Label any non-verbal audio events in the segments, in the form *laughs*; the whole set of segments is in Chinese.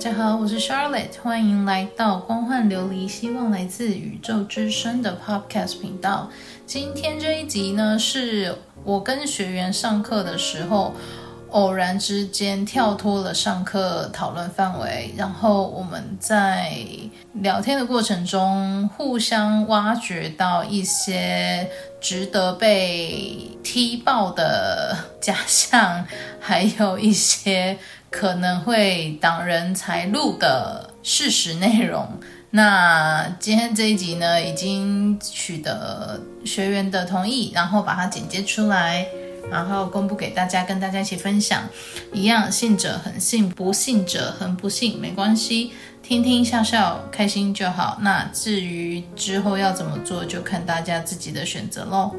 大家好，我是 Charlotte，欢迎来到光幻琉璃，希望来自宇宙之声的 Podcast 频道。今天这一集呢，是我跟学员上课的时候，偶然之间跳脱了上课讨论范围，然后我们在聊天的过程中，互相挖掘到一些值得被踢爆的假象，还有一些。可能会挡人财路的事实内容。那今天这一集呢，已经取得学员的同意，然后把它剪接出来，然后公布给大家，跟大家一起分享。一样，信者恒信，不信者恒不信，没关系，听听笑笑，开心就好。那至于之后要怎么做，就看大家自己的选择喽。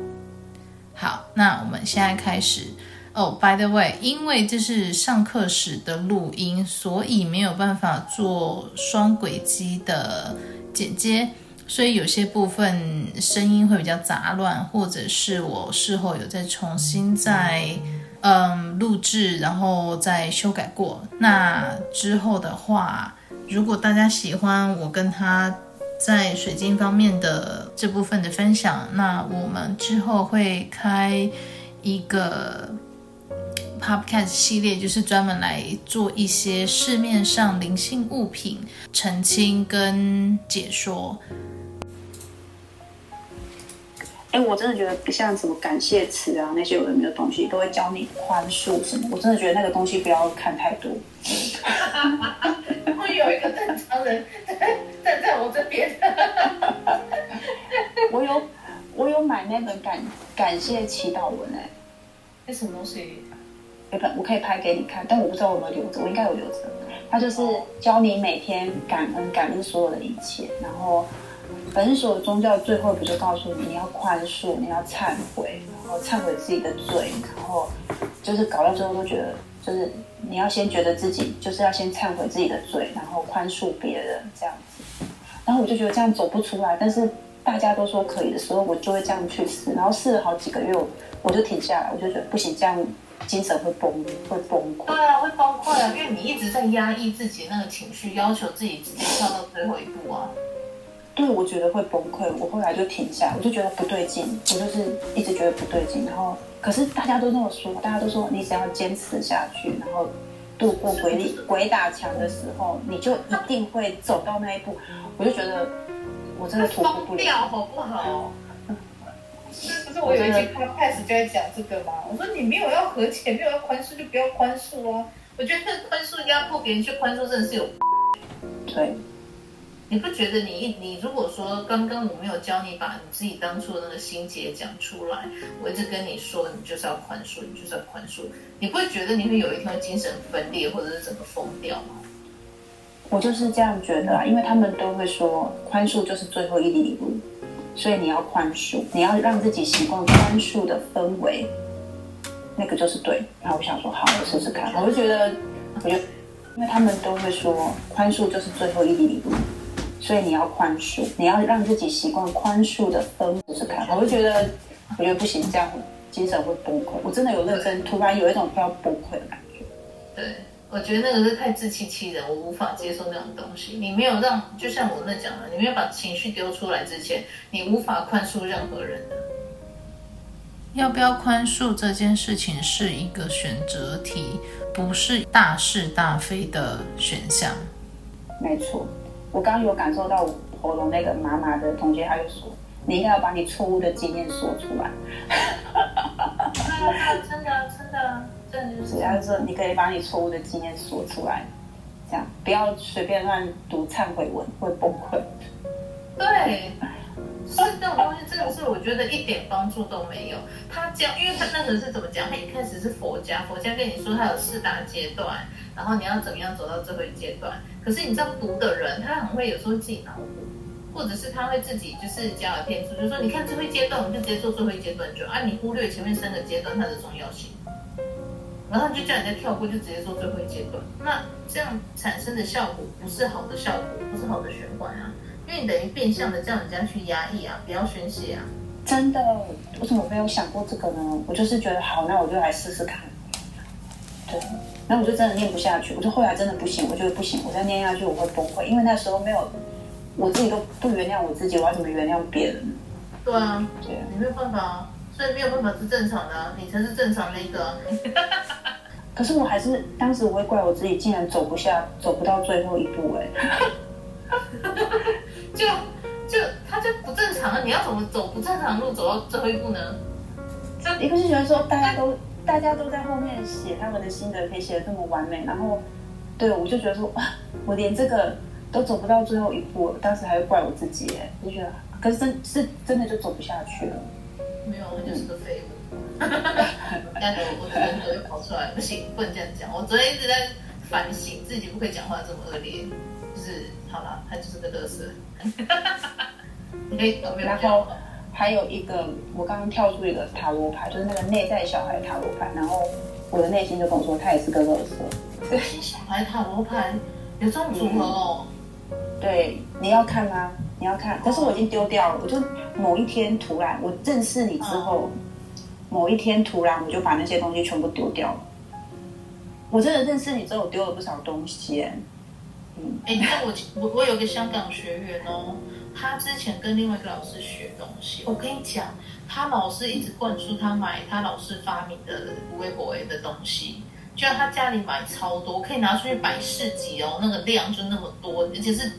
好，那我们现在开始。哦、，by the way，因为这是上课时的录音，所以没有办法做双轨机的剪接，所以有些部分声音会比较杂乱，或者是我事后有再重新再嗯录制，然后再修改过。那之后的话，如果大家喜欢我跟他在水晶方面的这部分的分享，那我们之后会开一个。Podcast 系列就是专门来做一些市面上灵性物品澄清跟解说。哎，我真的觉得不像什么感谢词啊，那些有的没有东西，都会教你宽恕什么。我真的觉得那个东西不要看太多。*laughs* 会有一个正常人站在，在我这边。*laughs* 我有我有买那本感感谢祈祷文哎，那什么东西？我可以拍给你看，但我不知道有没有留着，我应该有留着。他就是教你每天感恩，感恩所有的一切。然后，反正所有宗教最后不就告诉你，你要宽恕，你要忏悔，然后忏悔自己的罪，然后就是搞到最后都觉得，就是你要先觉得自己就是要先忏悔自己的罪，然后宽恕别人这样子。然后我就觉得这样走不出来，但是大家都说可以的时候，我就会这样去试。然后试了好几个月，我就停下来，我就觉得不行，这样。精神会崩，会崩溃。对啊，会崩溃啊，因为你一直在压抑自己那个情绪，要求自己直接跳到最后一步啊。对，我觉得会崩溃。我后来就停下，我就觉得不对劲，我就是一直觉得不对劲。然后，可是大家都这么说，大家都说你只要坚持下去，然后度过鬼力鬼打墙的时候，你就一定会走到那一步。我就觉得我真的突破不了，掉好不好？不是我有一集开开始就在讲这个吗？我说你没有要和解，没有要宽恕，就不要宽恕啊！我觉得宽恕压迫别人去宽恕，真的是有。对，你不觉得你你如果说刚刚我没有教你把你自己当初的那个心结讲出来，我一直跟你说你就是要宽恕，你就是要宽恕，你不会觉得你会有一天精神分裂或者是整个疯掉吗？我就是这样觉得啊，因为他们都会说宽恕就是最后一里路。所以你要宽恕，你要让自己习惯宽恕的氛围，那个就是对。然后我想说，好，我试试看。我就觉得，我就因为他们都会说宽恕就是最后一里路，所以你要宽恕，你要让自己习惯宽恕的氛围，试试看。我就觉得，我觉得不行，这样精神会崩溃。我真的有认真，突然有一种快要崩溃的感觉。对。我觉得那个是太自欺欺人，我无法接受那种东西。你没有让，就像我那讲的，你没有把情绪丢出来之前，你无法宽恕任何人的。要不要宽恕这件事情是一个选择题，不是大是大非的选项。没错，我刚刚有感受到我喉咙那个麻麻的同学，他就说，你应该要把你错误的经验说出来。*laughs* 真的，真的。就是，他就说你可以把你错误的经验说出来，这样不要随便乱读忏悔文，会崩溃。对，所以这种东西真的是我觉得一点帮助都没有。他教，因为他那个是怎么讲？他一开始是佛家，佛家跟你说他有四大阶段，然后你要怎么样走到最后一阶段。可是你知道读的人，他很会有时候自己脑补，或者是他会自己就是加了天数，就是说你看最后阶段，我们就直接做最后阶段就啊，你忽略前面三个阶段它的重要性。然后就叫人家跳过，就直接做最后一阶段。那这样产生的效果不是好的效果，不是好的循环啊！因为你等于变相的叫人家去压抑啊，不要宣泄啊。真的，我怎么没有想过这个呢？我就是觉得好，那我就来试试看。对，然后我就真的念不下去，我就后来真的不行，我觉得不行，我再念下去我会崩溃，因为那时候没有我自己都不原谅我自己，我要怎么原谅别人？对啊，对啊，你没有办法，所以没有办法是正常的，啊，你才是正常的一个，啊。*laughs* 可是我还是当时我会怪我自己，竟然走不下，走不到最后一步，欸，*laughs* 哎，就就他就不正常了，你要怎么走不正常的路走到最后一步呢？一个是觉得说大家都大家都在后面写他们的心得，可以写的这么完美，然后对我就觉得说哇，我连这个都走不到最后一步，当时还会怪我自己，哎，就觉得，可是真是真的就走不下去了。没有，我就是个废物。*laughs* 但是我人格又跑出来，不行，不能这样讲。我昨天一直在反省自己，不可以讲话这么恶劣。就是好了，他就是个乐色。哈哈哈哈然后还有一个，我刚刚跳出一个塔罗牌，就是那个内在小孩塔罗牌。然后我的内心就跟我说，他也是个乐色。内心小孩塔罗牌有这种组合哦？对，你要看吗？你要看？可是我已经丢掉了。我就某一天突然，我认识你之后。嗯某一天，突然我就把那些东西全部丢掉了。我真的认识你之后，我丢了不少东西。嗯，哎，你看我我我有个香港学员哦，他之前跟另外一个老师学东西。我跟你讲，他老师一直灌输他买他老师发明的微博的东西，就像他家里买超多，可以拿出去摆市集哦，那个量就那么多，而且是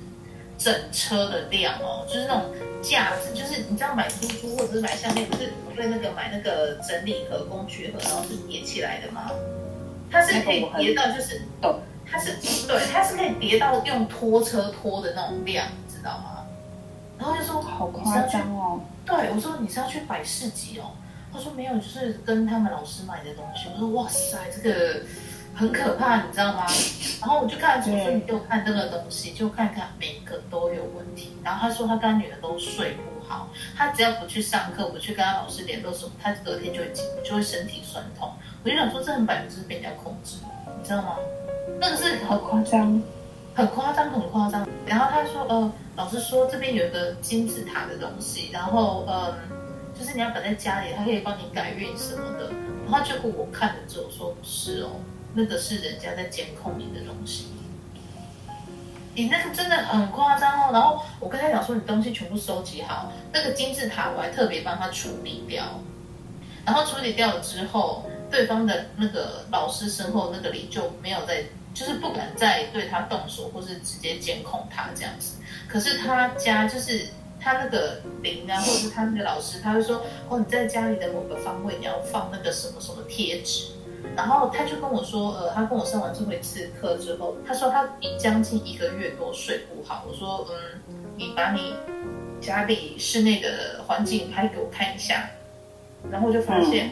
整车的量哦，就是那种。架子就是你知道买珠珠或者是买项链，不是会那个买那个整理盒、工具盒，然后是叠起来的吗？它是可以叠到，就是懂，它是对，它是可以叠到用拖车拖的那种量，你知道吗？然后就说好夸张哦。对，我说你是要去百市集哦。他说没有，就是跟他们老师买的东西。我说哇塞，这个。很可怕，你知道吗？*laughs* 然后我就看，我说你给我看这个东西，就看看每个都有问题。然后他说他跟他女儿都睡不好，他只要不去上课，不去跟他老师联络什么，他隔天就会就会身体酸痛。我就想说，这很摆明就是被人家控制，你知道吗？那个是很夸张，很夸张，很夸张。然后他说，呃，老师说这边有一个金字塔的东西，然后呃，就是你要摆在家里，他可以帮你改运什么的。然后结果我看了之后说，不是哦。那个是人家在监控你的东西，你那个真的很夸张哦。然后我跟他讲说，你东西全部收集好，那个金字塔我还特别帮他处理掉。然后处理掉了之后，对方的那个老师身后那个灵就没有再，就是不敢再对他动手，或是直接监控他这样子。可是他家就是他那个灵啊，或者是他那个老师，他会说哦，你在家里的某个方位你要放那个什么什么贴纸。然后他就跟我说，呃，他跟我上完最后一次课之后，他说他已将近一个月都睡不好。我说，嗯，你把你家里室内的环境拍给我看一下。然后我就发现，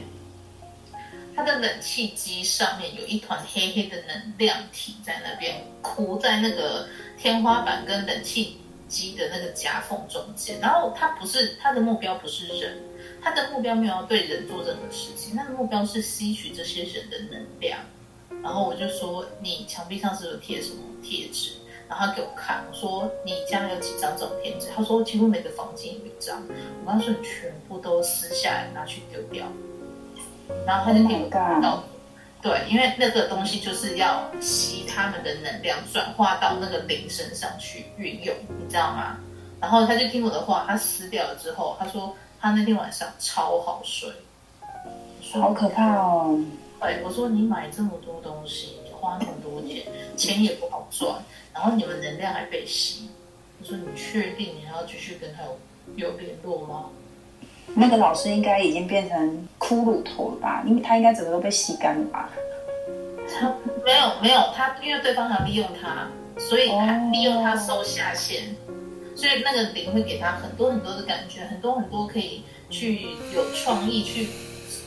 他的冷气机上面有一团黑黑的能量体在那边，哭在那个天花板跟冷气机的那个夹缝中间。然后他不是，他的目标不是人。他的目标没有要对人做任何事情，他的目标是吸取这些人的能量。然后我就说：“你墙壁上是不是贴什么贴纸？”然后他给我看，我说：“你家有几张这种贴纸？”他说：“几乎每个房间有一张。”我跟他说：“你全部都撕下来拿去丢掉。”然后他就给我看到，对，因为那个东西就是要吸他们的能量，转化到那个灵身上去运用，你知道吗？然后他就听我的话，他撕掉了之后，他说。他那天晚上超好睡，好可怕哦！哎，我说你买这么多东西，花那么多钱，钱也不好赚，然后你们能量还被吸。我说你确定你还要继续跟他有有联络吗？那个老师应该已经变成骷髅头了吧？因为他应该整个都被吸干了吧？他没有没有，他因为对方想利用他，所以他利用他收下线。哦所以那个灵会给他很多很多的感觉，很多很多可以去有创意去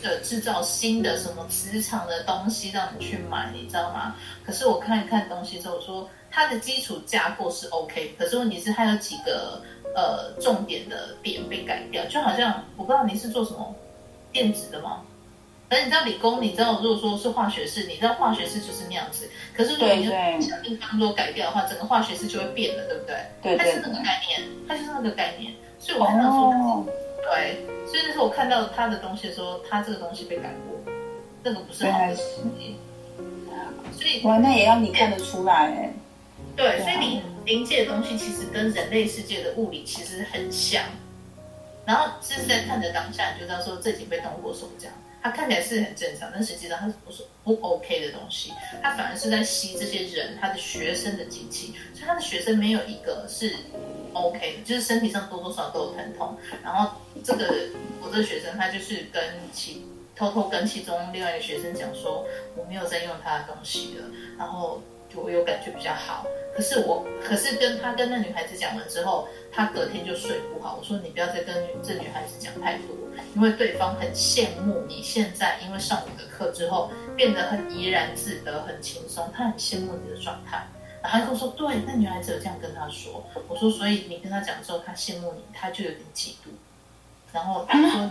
呃制造新的什么磁场的东西让你去买，你知道吗？可是我看一看东西之后说，它的基础架构是 OK，可是问题是它有几个呃重点的点被改掉，就好像我不知道你是做什么电子的吗？而你知道理工，你知道如果说是化学式，你知道化学式就是那样子。可是如果你想地方如果改掉的话，整个化学式就会变了，对不对？对，它是那个概念，它就是那个概念。所以我看到说、哦，对，所以那时候我看到他的东西的时候，他这个东西被改过，这个不是好的东西。所以哇，那也要你看得出来哎。对，所以你临界的东西其实跟人类世界的物理其实很像。然后就是在看着当下，你就知道说这已经被动过手脚，他看起来是很正常，但实际上他是不是不 OK 的东西？他反而是在吸这些人他的学生的精气，所以他的学生没有一个是 OK 的，就是身体上多多少少都有疼痛。然后这个我这个学生他就是跟其偷偷跟其中另外一个学生讲说，我没有在用他的东西了，然后我有感觉比较好。可是我，可是跟他跟那女孩子讲完之后，他隔天就睡不好。我说你不要再跟女这女孩子讲太多，因为对方很羡慕你现在，因为上我的课之后变得很怡然自得、很轻松，他很羡慕你的状态。然后他跟我说，对，那女孩子有这样跟他说。我说，所以你跟他讲之后，他羡慕你，他就有点嫉妒。然后他说，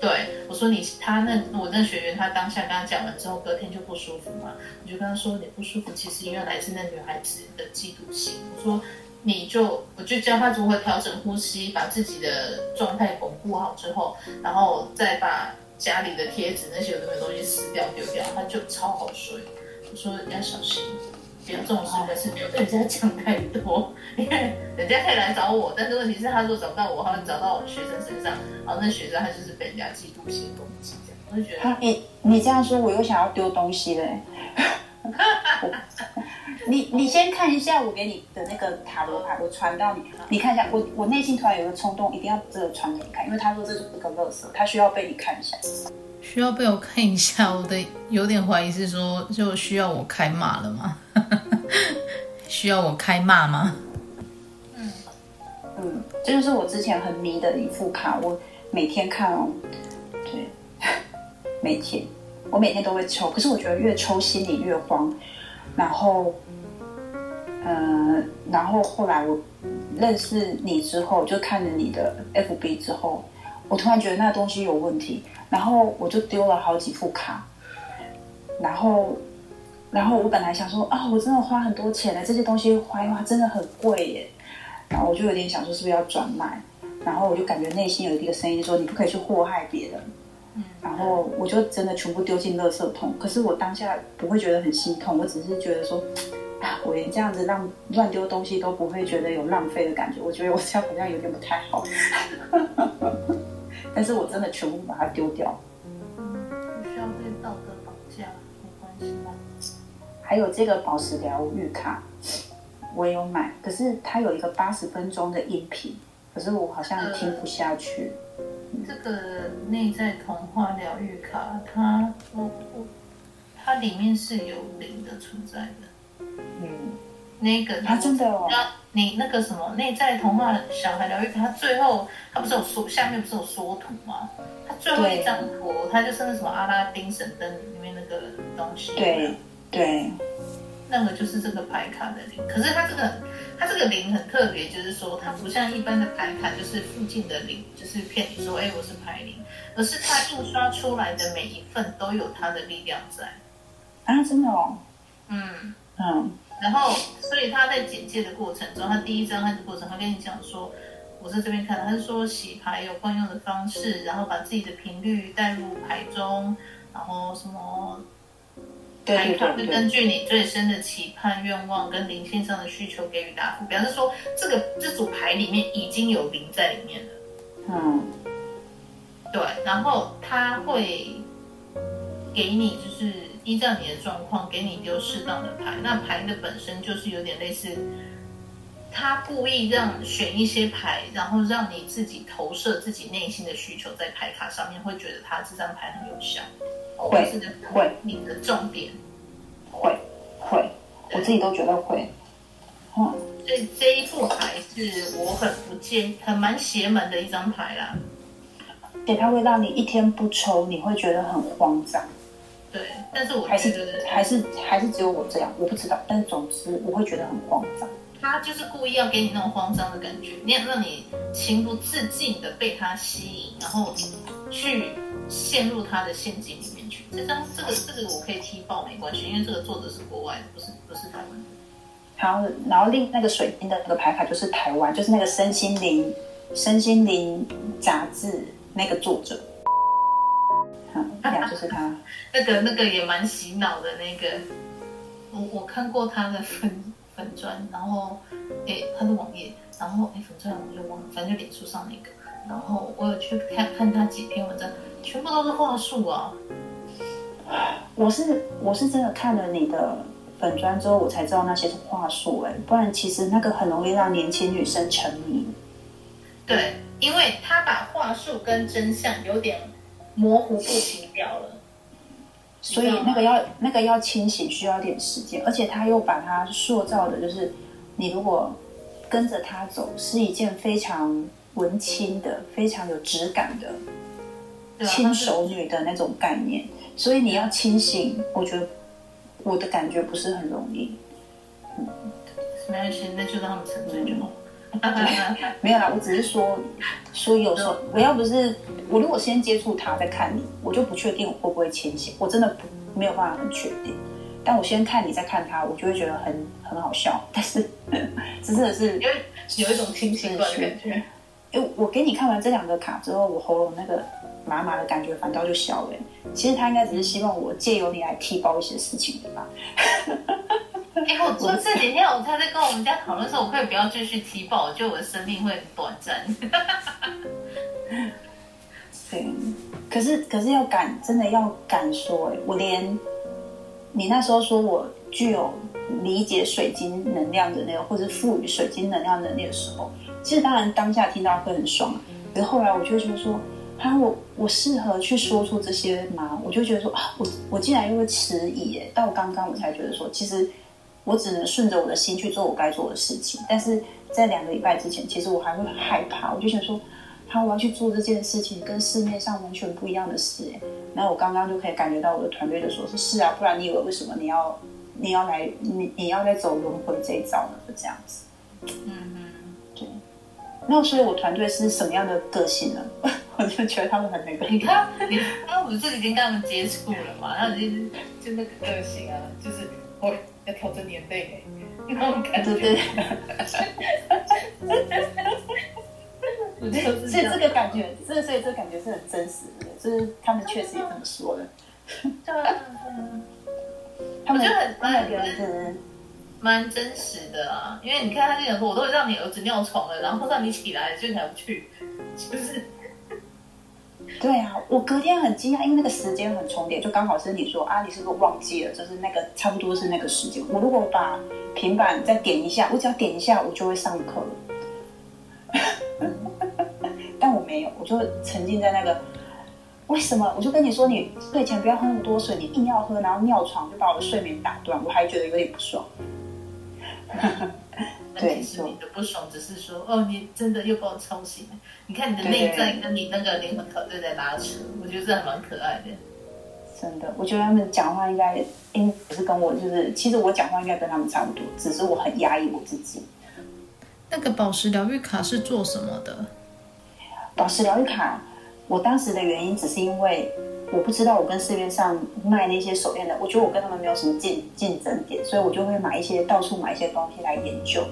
对，我说你他那我那学员他当下跟他讲完之后，隔天就不舒服嘛，我就跟他说，你不舒服其实因为来自那女孩子的嫉妒心。我说你就我就教他如何调整呼吸，把自己的状态巩固好之后，然后再把家里的贴纸那些有的没的东西撕掉丢掉，他就超好睡。我说要小心。比较重视的是别人家讲太多，因为人家可以来找我，但是问题是他如果找不到我，他会找到我学生身上，然后那学生他就是被人家嫉妒心攻击这样，我就觉得他你你这样说，我又想要丢东西嘞。*laughs* 你你先看一下我给你的那个塔罗牌，我传到你，你看一下，我我内心突然有个冲动，一定要这个传给你看，因为他说这是个乐色，他需要被你看一下。需要被我看一下，我的有点怀疑是说，就需要我开骂了吗？*laughs* 需要我开骂吗？嗯嗯，这就是我之前很迷的一副卡，我每天看哦，对，*laughs* 每天我每天都会抽，可是我觉得越抽心里越慌，然后，嗯、然后后来我认识你之后，就看了你的 FB 之后，我突然觉得那东西有问题。然后我就丢了好几副卡，然后，然后我本来想说啊，我真的花很多钱了，这些东西花一花真的很贵耶，然后我就有点想说是不是要转卖，然后我就感觉内心有一个声音说你不可以去祸害别人，然后我就真的全部丢进垃圾桶。可是我当下不会觉得很心痛，我只是觉得说啊，我连这样子让乱丢东西都不会觉得有浪费的感觉，我觉得我这样好像有点不太好。*laughs* 但是我真的全部把它丢掉。嗯，不需要被道德绑架，没关系吧？还有这个宝石疗愈卡，我也有买，可是它有一个八十分钟的音频，可是我好像听不下去。呃、这个内在童话疗愈卡，它我我它里面是有灵的存在的。嗯，那个啊真的哦。你那个什么内在童话小孩疗愈，他最后他不是有缩下面不是有缩图吗？他最后一张图，他就是那什么阿拉丁神灯里面那个东西。对对，那个就是这个牌卡的灵。可是他这个他这个灵很特别，就是说它不像一般的牌卡，就是附近的灵，就是骗你说哎我是牌灵，而是它印刷出来的每一份都有它的力量在。啊，真的哦。嗯嗯。然后，所以他在简介的过程中，他第一章开始过程，他跟你讲说，我在这边看，他是说洗牌有惯用的方式，然后把自己的频率带入牌中，然后什么，牌卡会根据你最深的期盼、愿望跟灵性上的需求给予答复，表示说这个这组牌里面已经有灵在里面了。嗯，对，然后他会给你就是。依照你的状况，给你丢适当的牌。那牌的本身就是有点类似，他故意让选一些牌，然后让你自己投射自己内心的需求在牌卡上面，会觉得他这张牌很有效。会会，你的重点会会，我自己都觉得会。嗯，所以这一副牌是我很不建议，很蛮邪门的一张牌啦。对，它会让你一天不抽，你会觉得很慌张。对，但是我还是还是还是只有我这样，我不知道。但是总之，我会觉得很慌张。他就是故意要给你那种慌张的感觉，那样让你情不自禁的被他吸引，然后去陷入他的陷阱里面去。这张这个这个我可以踢爆没关系，因为这个作者是国外的，不是不是台湾的。然后然后另那个水晶的那个牌卡就是台湾，就是那个身心灵身心灵杂志那个作者。嗯呀，就是他。*laughs* 那个那个也蛮洗脑的那个，我我看过他的粉粉砖，然后诶他的网页，然后诶粉砖我就忘了，反正就脸书上那个，然后我有去看看他几篇文章，全部都是话术啊。我是我是真的看了你的粉砖之后，我才知道那些是话术哎，不然其实那个很容易让年轻女生沉迷。对，因为他把话术跟真相有点模糊不清掉了，所以那个要那个要清醒需要点时间，而且他又把它塑造的，就是你如果跟着他走，是一件非常文青的、非常有质感的轻熟女的那种概念。所以你要清醒，我觉得我的感觉不是很容易。嗯，没关系，那就让他们沉醉就好。没有啦，我只是说说有时候我要不是我如果先接触他再看你，我就不确定我会不会清醒，我真的不没有办法很确定。但我先看你再看他，我就会觉得很很好笑。但是 *laughs* 真的是有有一种清醒的感觉。因为我给你看完这两个卡之后，我喉咙那个。麻麻的感觉反倒就小了。其实他应该只是希望我借由你来踢包一些事情，对吧？哎、欸，我说这几天我他在跟我们家讨论说，我可以不要继续提报，我觉得我的生命会很短暂。*laughs* 对，可是可是要敢，真的要敢说。哎，我连你那时候说我具有理解水晶能量的那个，或者赋予水晶能量能力的时候，其实当然当下听到会很爽，可是后来我就觉得说。啊，我我适合去说出这些吗？我就觉得说啊，我我竟然又会迟疑耶，到刚刚我才觉得说，其实我只能顺着我的心去做我该做的事情。但是在两个礼拜之前，其实我还会很害怕，我就想说，好，我要去做这件事情，跟市面上完全不一样的事耶。然后我刚刚就可以感觉到我的团队就说是是啊，不然你以为为什么你要你要来你你要再走轮回这一招呢？就这样子。嗯嗯，对。那所以，我团队是什么样的个性呢？*laughs* 我就觉得他们很那个。你看，我们这已经跟他们接触了嘛，然后就就那个个性啊，就是我要调整年龄，*laughs* 那种感觉。对对对。*laughs* 所以这个感觉，这所以这个感觉是很真实的，就是他们确实也这么说的。*laughs* 对啊，他们就很蛮蛮蛮真实的啊，因为你看他这样说，我都会让你儿子尿床了，然后让你起来就才不去，就是。对啊，我隔天很惊讶，因为那个时间很重叠，就刚好是你说啊，你是不是忘记了？就是那个差不多是那个时间。我如果把平板再点一下，我只要点一下，我就会上课了。*laughs* 但我没有，我就沉浸在那个为什么？我就跟你说，你睡前不要喝那么多水，你硬要喝，然后尿床就把我的睡眠打断，我还觉得有点不爽。对，其实你的不爽只是说，哦，你真的又把我吵醒了。你看你的内在跟你那个灵魂团队在拉扯，我觉得这还蛮可爱的。真的，我觉得他们讲话应该，应不是跟我，就是其实我讲话应该跟他们差不多，只是我很压抑我自己。那个宝石疗愈卡是做什么的？宝石疗愈卡，我当时的原因只是因为我不知道我跟市面上卖那些手链的，我觉得我跟他们没有什么竞竞争点，所以我就会买一些到处买一些东西来研究。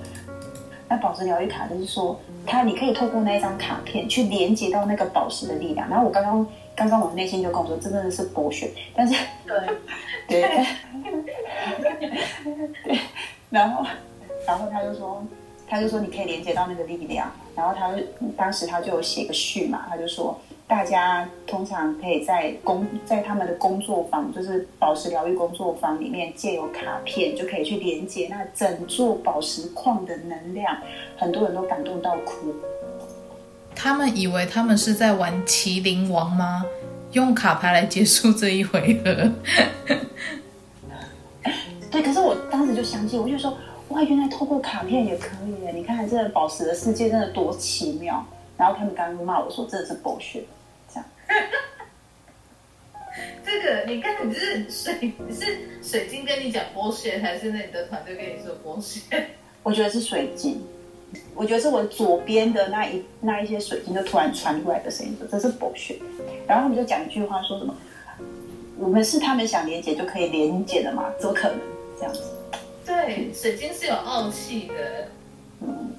那宝石疗愈卡就是说，它你可以透过那一张卡片去连接到那个宝石的力量。然后我刚刚刚刚我内心就跟我说，这真的是剥削，但是对对对，然后然后他就说，他就说你可以连接到那个力量。然后他当时他就有写个序嘛，他就说。大家通常可以在工在他们的工作坊，就是宝石疗愈工作坊里面，借由卡片就可以去连接那整座宝石矿的能量。很多人都感动到哭。他们以为他们是在玩麒麟王吗？用卡牌来结束这一回合。*laughs* 对，可是我当时就相信，我就说，哇，原来透过卡片也可以耶！你看这个宝石的世界真的多奇妙。然后他们刚刚骂我说，这是 bullshit。这 *laughs* 个你看，你是水是水晶跟你讲 bullshit，还是那你的团队跟你说 bullshit？我觉得是水晶，我觉得是我左边的那一那一些水晶就突然传出来的声音，说这是 bullshit。然后他们就讲一句话，说什么？我们是他们想连接就可以连接的嘛？怎么可能这样子？对，水晶是有傲气的。嗯，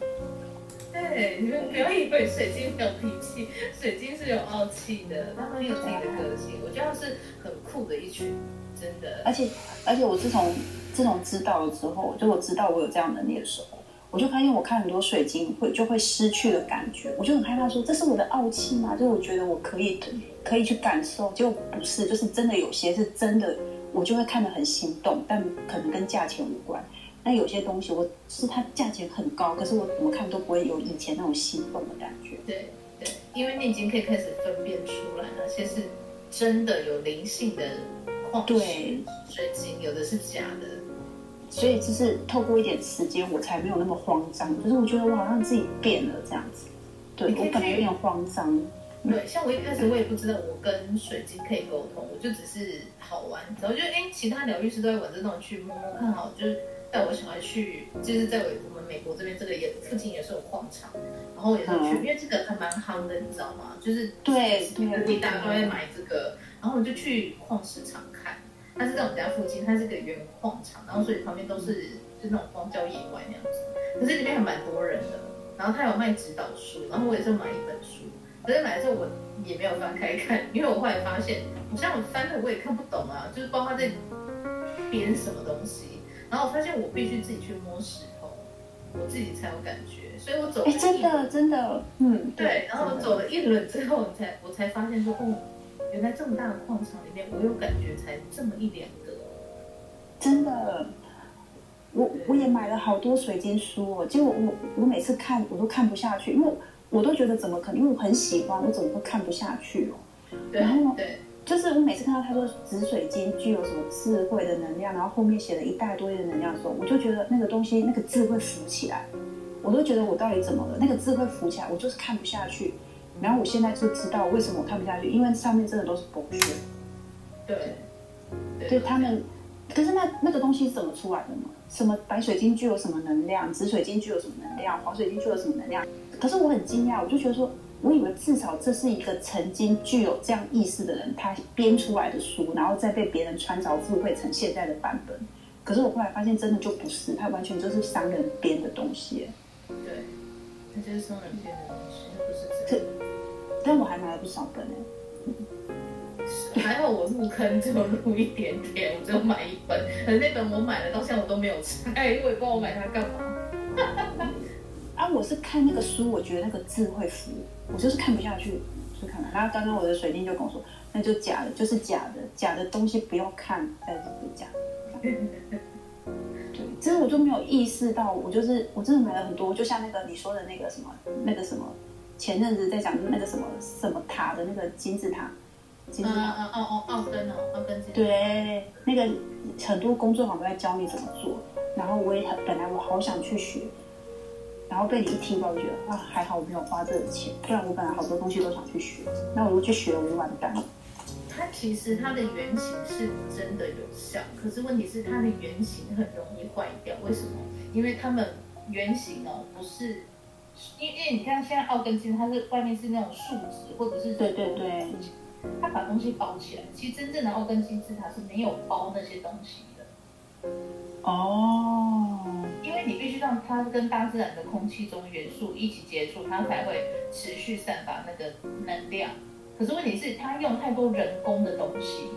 对对，你们不要以为水晶没有脾气，水晶是有傲气的，他们有自己的个性。我觉得是很酷的一群，真的。而且而且我自从自从知道了之后，就我知道我有这样能力的时候，我就发现我看很多水晶会就会失去了感觉，我就很害怕说这是我的傲气吗？就是我觉得我可以 *laughs* 可以去感受，结果不是，就是真的有些是真的，我就会看得很心动，但可能跟价钱无关。那有些东西，我是它价钱很高，可是我怎么看都不会有以前那种心动的感觉。对对，因为你已经可以开始分辨出来哪些是真的有灵性的矿石水晶，有的是假的。所以就是透过一点时间，我才没有那么慌张。就是我觉得我好像自己变了这样子。对，我本来有点慌张。对，像我一开始我也不知道我跟水晶可以沟通，我就只是好玩，然后就哎，其他疗愈师都在玩这种去摸摸看好，就是。带我小孩去，就是在我们美国这边这个也附近也是有矿场，然后也是去，嗯、因为这个还蛮夯的，你知道吗？就是对，对，大家都在买这个，然后我就去矿石场看，它是在我们家附近，它是个原矿场，然后所以旁边都是就那种荒郊野外那样子，可是里面还蛮多人的，然后他有卖指导书，然后我也是买一本书，可是买的时候我也没有翻开看，因为我后来发现，好像我翻的我也看不懂啊，就是包括在编什么东西。然后我发现我必须自己去摸石头，我自己才有感觉，所以我走了。哎，真的真的，嗯，对。然后我走了一轮之后，我才我才发现说，哦，原来这么大的矿场里面，我有感觉才这么一两个。真的，我我也买了好多水晶书哦，结果我我每次看我都看不下去，因为我都觉得怎么可能？因为我很喜欢，我怎么会看不下去哦？对，然后对。就是我每次看到他说紫水晶具有什么智慧的能量，然后后面写了一大堆的能量的时候，我就觉得那个东西那个字会浮起来，我都觉得我到底怎么了？那个字会浮起来，我就是看不下去。然后我现在就知道为什么我看不下去，因为上面真的都是狗血。对，对他们，可是那那个东西是怎么出来的呢？什么白水晶具有什么能量？紫水晶具有什么能量？黄水晶具有什么能量？可是我很惊讶，我就觉得说。我以为至少这是一个曾经具有这样意识的人，他编出来的书，然后再被别人穿凿附会成现在的版本。可是我后来发现，真的就不是，它完全就是商人编的东西。对，那就是商人编的东西，不是真的。但我还买了不少本呢。还好我入坑就入一点点，我只有买一本。可是那本我买了，到现在我都没有拆，因为帮我买它干嘛？*laughs* 啊，我是看那个书，我觉得那个字会浮，我就是看不下去，就看了。然后刚刚我的水晶就跟我说，那就假的，就是假的，假的东西不要看，但是不假。对，其实我就没有意识到，我就是我真的买了很多，就像那个你说的那个什么，那个什么，前阵子在讲那个什么什么塔的那个金字塔，金字塔，哦哦哦，奥根哦，奥根金。对，那个很多工作坊都在教你怎么做，然后我也很本来我好想去学。然后被你一听到，我就觉得啊，还好我没有花这个钱，不然我本来好多东西都想去学。那我如果去学，我就完蛋了。它其实它的原型是真的有效，可是问题是它的原型很容易坏掉。为什么？因为他们原型哦不是，因为因为你看现在奥根金它是外面是那种树脂或者是对对对，它把东西包起来。其实真正的奥根金字塔是没有包那些东西的。哦，因为你必须让它跟大自然的空气中元素一起接触，它才会持续散发那个能量。可是问题是，它用太多人工的东西，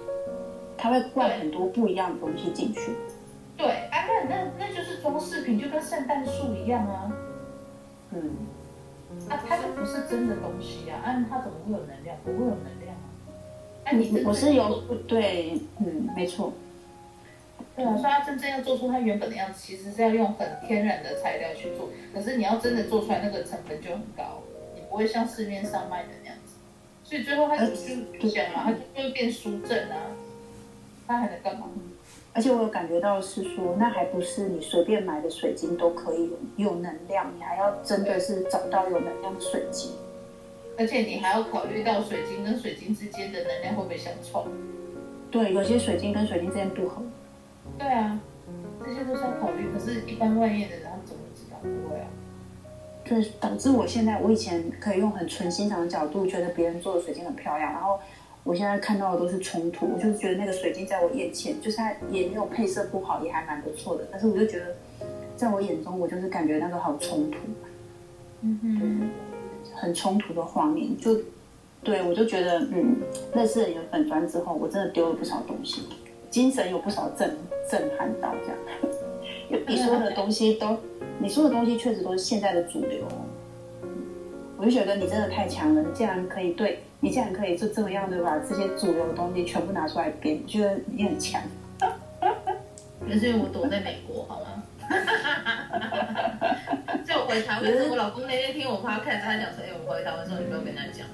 它会灌很多不一样的东西进去。对，啊，那那那就是装饰品，就跟圣诞树一样啊。嗯，啊，它就不是真的东西啊，啊，它怎么会有能量？不会有能量啊。啊你我是有对，嗯，没错。对啊，所以它真正要做出它原本的样子，其实是要用很天然的材料去做。可是你要真的做出来，那个成本就很高，你不会像市面上卖的那样子。所以最后它就就讲嘛，它就会变书证啊，它还能干嘛？而且我有感觉到是说，那还不是你随便买的水晶都可以有有能量，你还要真的是找到有能量的水晶。而且你还要考虑到水晶跟水晶之间的能量会不会相冲？对，有些水晶跟水晶之间不合。对啊，这些都是要考虑。可是，一般外面的人他怎么知道？不会啊。就是导致我现在，我以前可以用很纯欣赏的角度，觉得别人做的水晶很漂亮。然后，我现在看到的都是冲突。我就是觉得那个水晶在我眼前，就是它也没有配色不好，也还蛮不错的。但是，我就觉得，在我眼中，我就是感觉那个好冲突。嗯哼，很冲突的画面，就对我就觉得，嗯，认识了你的粉砖之后，我真的丢了不少东西，精神有不少震震撼到这样。*laughs* 你说的东西都，你说的东西确实都是现在的主流。我就觉得你真的太强了，你竟然可以对，你竟然可以就这么样的把这些主流的东西全部拿出来编，我觉得你很强。可是我躲在美国，好吗？*laughs* 就我回台湾，是我老公那天听我 podcast，他讲说：“哎、我回台湾之后，你不要跟他讲，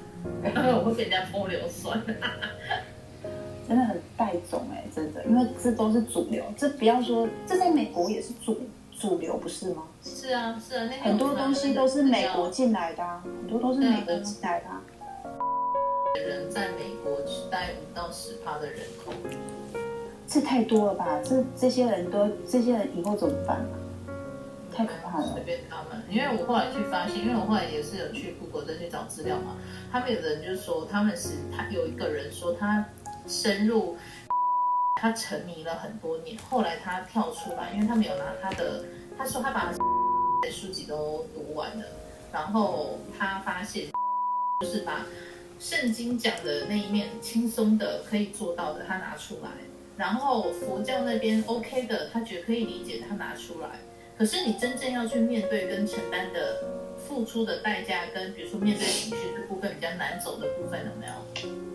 *laughs* 我会给人家泼硫酸。”真的很带种哎、欸，真的，因为这都是主流，这不要说，这在美国也是主主流，不是吗？是啊，是啊，那很多东西都是美国进来的、啊，很多都是美国进来的、啊。人在美国只带五到十趴的人口。这太多了吧？这这些人都，这些人以后怎么办啊？太可怕了。随便他们，因为我后来去发现，因为我后来也是有去 Google 这些找资料嘛。他们有的人就是说，他们是他有一个人说他深入，他沉迷了很多年，后来他跳出来，因为他没有拿他的，他说他把书籍都读完了，然后他发现就是把圣经讲的那一面轻松的可以做到的，他拿出来。然后佛教那边 OK 的，他觉得可以理解，他拿出来。可是你真正要去面对跟承担的付出的代价，跟比如说面对情绪这部分比较难走的部分，有没有？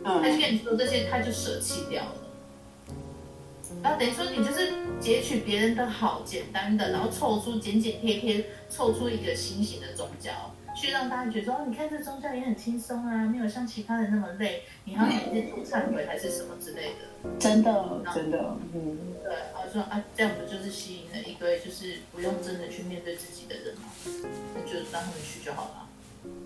嗯，他就跟你说这些，他就舍弃掉了。然后等于说你就是截取别人的好，简单的，然后凑出剪剪贴贴，凑出一个新型的宗教。去让大家觉得说哦，你看这宗教也很轻松啊，没有像其他人那么累，你还要每天做忏悔还是什么之类的。真的，真的，嗯，对，然后说啊，这样不就是吸引了一堆就是不用真的去面对自己的人吗？那就让他们去就好了。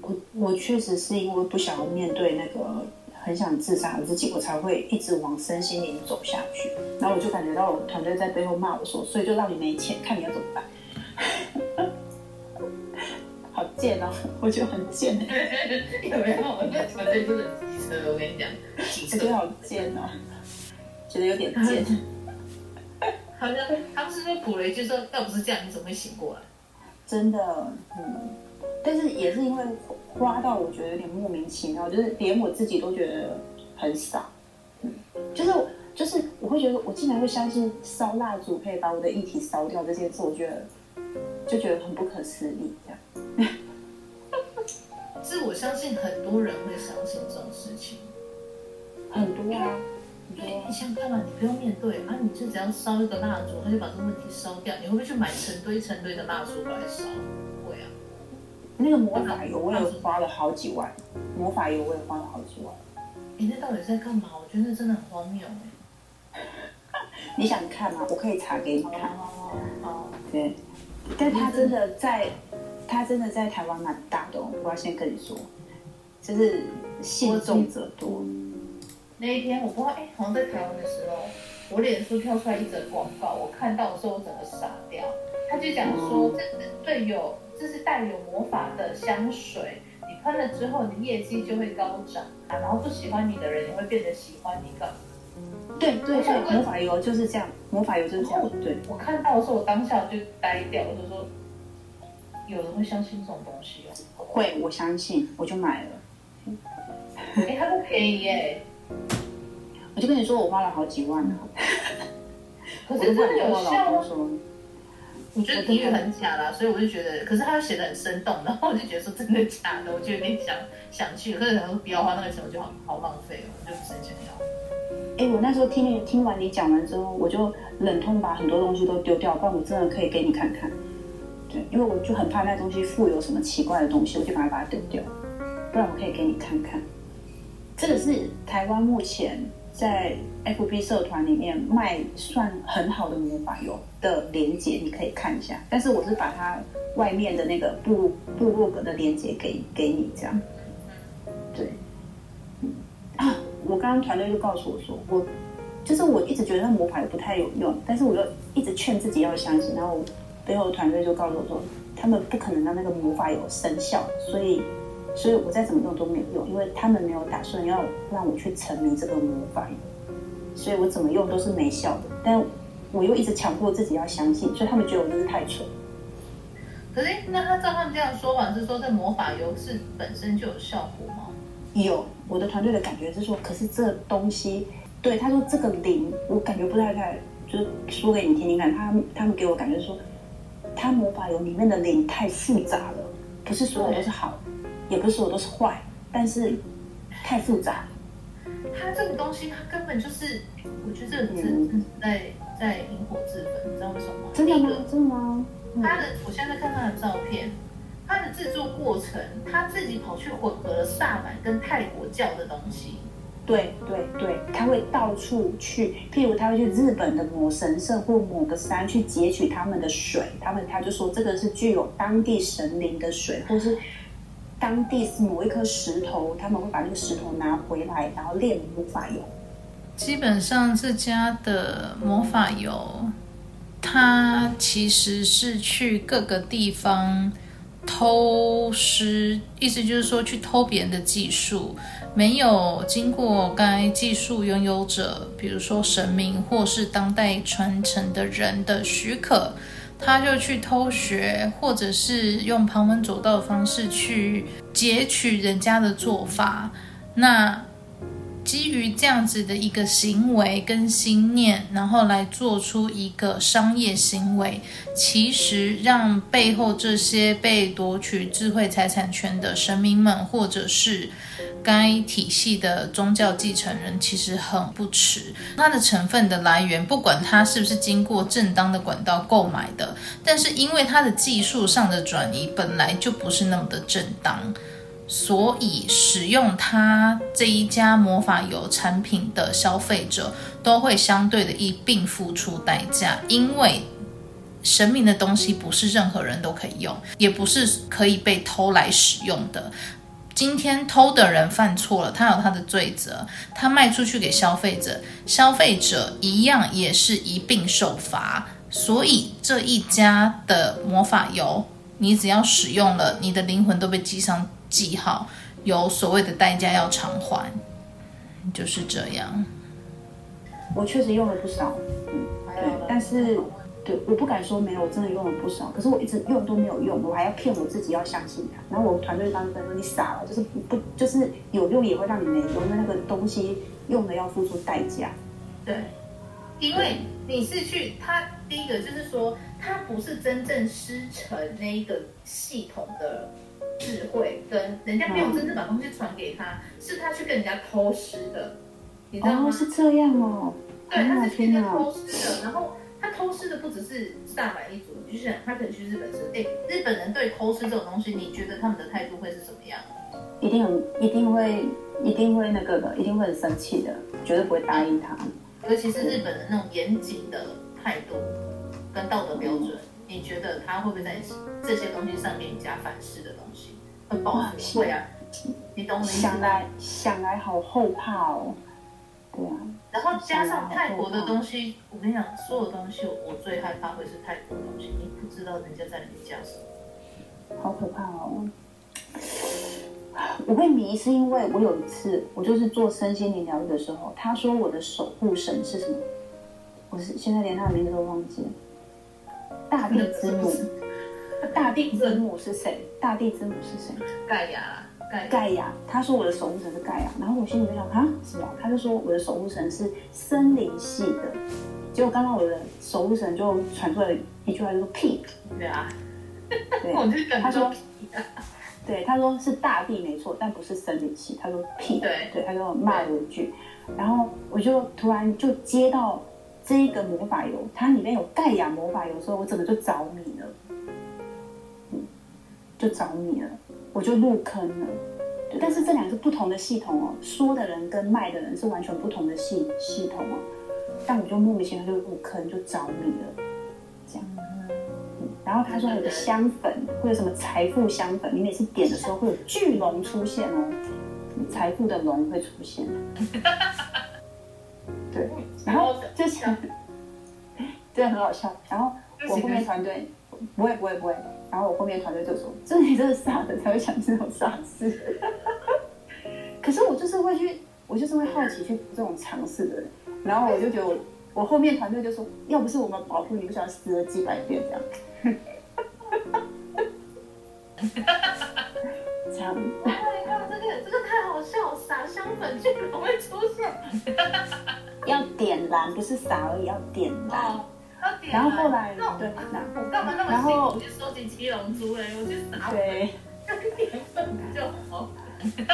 我我确实是因为不想要面对那个很想自杀的自己，我才会一直往身心灵走下去。然后我就感觉到我团队在背后骂我说，所以就让你没钱，看你要怎么办。好贱哦！*laughs* 我觉得很贱。有没有？我那团队真的很机车，我跟你讲，我觉得好贱哦，觉得有点贱。好像他们是说补了一句说，要不是这样，你怎么会醒过来？真的，嗯。但是也是因为花到我觉得有点莫名其妙，就是连我自己都觉得很傻。嗯，就是就是我会觉得，我竟然会相信烧蜡烛可以把我的液体烧掉这件事，我觉得就觉得很不可思议，这样。*laughs* 是我相信很多人会相信这种事情，很多啊，你想看嘛？你不用面对啊，你就只要烧一个蜡烛，他就把这个问题烧掉。你会不会去买成堆成堆的蜡烛过来烧？会啊。那个魔法油我也花了好几万，魔法油我也花了好几万。你那到底在干嘛？我觉得那真的很荒谬哎。*laughs* 你想看吗？我可以查给你看。哦哦，对。但他真的在，他真的在台湾蛮大的。我要先跟你说，就是信众者多。那一天我不知道，哎，好像在台湾的时候，我脸书跳出来一则广告，我看到的时候我整个傻掉。他就讲说，这是对有，这是带有魔法的香水，你喷了之后，你业绩就会高涨啊。然后不喜欢你的人也会变得喜欢你，干对对对，魔法油就是这样，魔法油就是这样。对，我看到的时候，我当下就呆掉，我就说，有人会相信这种东西哦？会，我相信，我就买了。哎，它不便宜耶！我就跟你说，我花了好几万呢。*laughs* 可是真的有效吗？我觉得比喻很假啦，所以我就觉得，可是他又写的很生动，然后我就觉得说真的假的，我就有点想想去，可是他说不要花那个钱，我就好好浪费哦，我就不是很想要。哎，我那时候听你听完你讲完之后，我就忍痛把很多东西都丢掉，不然我真的可以给你看看。对，因为我就很怕那东西附有什么奇怪的东西，我就把它把它丢掉，不然我可以给你看看。这个是台湾目前在 FB 社团里面卖算很好的魔法油的链接，你可以看一下。但是我是把它外面的那个部部落格的链接给给你，这样。对。我刚刚团队就告诉我说，我就是我一直觉得那魔法也不太有用，但是我又一直劝自己要相信，然后背后的团队就告诉我说，他们不可能让那个魔法有生效，所以，所以我再怎么用都没有用，因为他们没有打算要让我去沉迷这个魔法，所以我怎么用都是没效的，但我又一直强迫自己要相信，所以他们觉得我真是太蠢。可是那他照他们这样说法是说，这魔法油是本身就有效果吗？有，我的团队的感觉是说，可是这东西，对他说这个灵，我感觉不太太，就是说给你听听看，他他们给我感觉说，他魔法油里面的灵太复杂了，不是所有都是好，也不是所有都是坏，但是太复杂。他这个东西，他根本就是，我觉得这个是在、嗯、在引火自焚，你知道为什么吗？真的吗？真的吗？他的，我现在看他的照片，他的制作过程，他自己跑去混合了萨满跟泰国教的东西。对对对，他会到处去，譬如他会去日本的某神社或某个山去截取他们的水，他们他就说这个是具有当地神灵的水，或是当地某一颗石头，他们会把那个石头拿回来，然后炼魔法油。基本上这家的魔法油。它其实是去各个地方偷师，意思就是说去偷别人的技术，没有经过该技术拥有者，比如说神明或是当代传承的人的许可，他就去偷学，或者是用旁门左道的方式去截取人家的做法。那基于这样子的一个行为跟心念，然后来做出一个商业行为，其实让背后这些被夺取智慧财产权的神明们，或者是该体系的宗教继承人，其实很不齿。它的成分的来源，不管它是不是经过正当的管道购买的，但是因为它的技术上的转移本来就不是那么的正当。所以，使用它这一家魔法油产品的消费者都会相对的一并付出代价，因为神明的东西不是任何人都可以用，也不是可以被偷来使用的。今天偷的人犯错了，他有他的罪责，他卖出去给消费者，消费者一样也是一并受罚。所以，这一家的魔法油，你只要使用了，你的灵魂都被记上。记号有所谓的代价要偿还，就是这样。我确实用了不少，嗯，对，但是对，我不敢说没有，我真的用了不少。可是我一直用都没有用，我还要骗我自己要相信它。然后我团队当时说：“你傻了，就是不不，就是有用也会让你没用，因为那个东西用了要付出代价。”对，因为你是去他第一个就是说，他不是真正师承那一个系统的。智慧跟人家没有真正把东西传给他，是他去跟人家偷师的，你知道吗？哦，是这样哦。对，他是去跟偷师的，然后他偷师的不只是萨满一族，就是他可能去日本是，哎，日本人对偷师这种东西，你觉得他们的态度会是怎么样？一定有，一定会，一定会那个的，一定会很生气的，绝对不会答应他。尤其是日本的那种严谨的态度跟道德标准。嗯你觉得他会不会在这些东西上给你加反噬的东西？会报复？会啊，你懂我的意思？想来想来好后怕哦。对啊。然后加上泰国的东西，我跟你讲，所有东西我最害怕会是泰国的东西，你不知道人家在里面加什么。好可怕哦！我会迷是因为我有一次，我就是做身心灵疗愈的时候，他说我的守护神是什么？我是现在连他的名字都忘记了。大地之母，大地之母是谁？大地之母是谁？盖亚，盖盖亚。他说我的守护神是盖亚，然后我心里就想啊，什么？他就说我的守护神是森林系的。结果刚刚我的守护神就传出来一句话，就说屁。对啊，对，他说，对，他说是大地没错，但不是森林系。他说屁，对，对，他就骂了我一句，然后我就突然就接到。这一个魔法油，它里面有盖亚魔法油的时候，我整个就着迷了，嗯，就着迷了，我就入坑了。对，但是这两个不同的系统哦，说的人跟卖的人是完全不同的系系统哦。但我就莫名其妙就入坑，就着迷了，这样。嗯，然后他说还有个香粉，会有什么财富香粉，你每次点的时候会有巨龙出现哦，财富的龙会出现。对，然后就想，真的 *laughs* 很好笑。然后我后面团队不会不会不会，然后我后面团队就说：“这你这个傻的才会想这种傻事。*laughs* ”可是我就是会去，我就是会好奇去这种尝试的人。然后我就觉得我我后面团队就说：“要不是我们保护你，不晓得死了几百遍这样。*laughs* ”这样。Oh my god，这个这个太好笑，撒香粉居然会出现。*laughs* 要点燃，不是撒而已，要点燃。Oh. 然后后来，那对，那我干嘛那么辛苦去收集七龙珠嘞？我去撒对，*laughs* 点粉就好。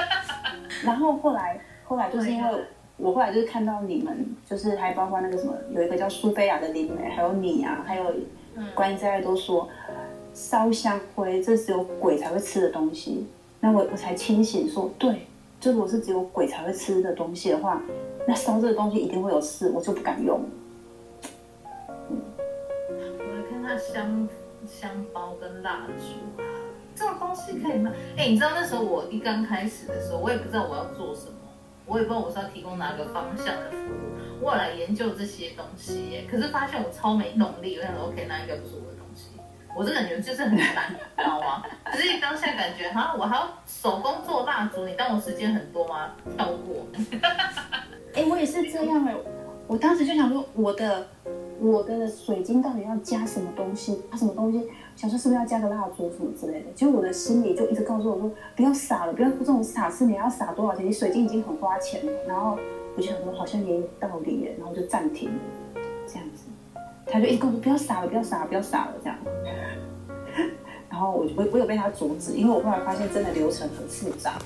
*laughs* 然后后来，后来就是因为我后来就是看到你们，就是还包括那个什么，有一个叫苏菲亚的灵媒，还有你啊，还有观音在都说烧香灰，这只有鬼才会吃的东西。那我我才清醒说，对，如果是只有鬼才会吃的东西的话，那烧这个东西一定会有事，我就不敢用。我来看他香香包跟蜡烛啊，这种东西可以吗？哎，你知道那时候我一刚开始的时候，我也不知道我要做什么，我也不知道我是要提供哪个方向的服务，我来研究这些东西耶。可是发现我超没动力，我想说 OK，那应该不是我的东西。我这个人就是很懒，你知道吗？可是当下感觉哈，我还要手工做蜡烛，你当我时间很多吗？跳过。*laughs* 哎，我也是这样哎，我当时就想说我的。我的水晶到底要加什么东西？加什么东西？想说是不是要加个蜡烛什么之类的？结果我的心里就一直告诉我说，不要傻了，不要做这种傻事。你要撒多少钱？你水晶已经很花钱了。然后我就想说好像也有道理耶，然后就暂停了，这样子。他就一直跟我说不要傻了，不要傻了，不要傻了这样。然后我我我有被他阻止，因为我后来发现真的流程很复杂。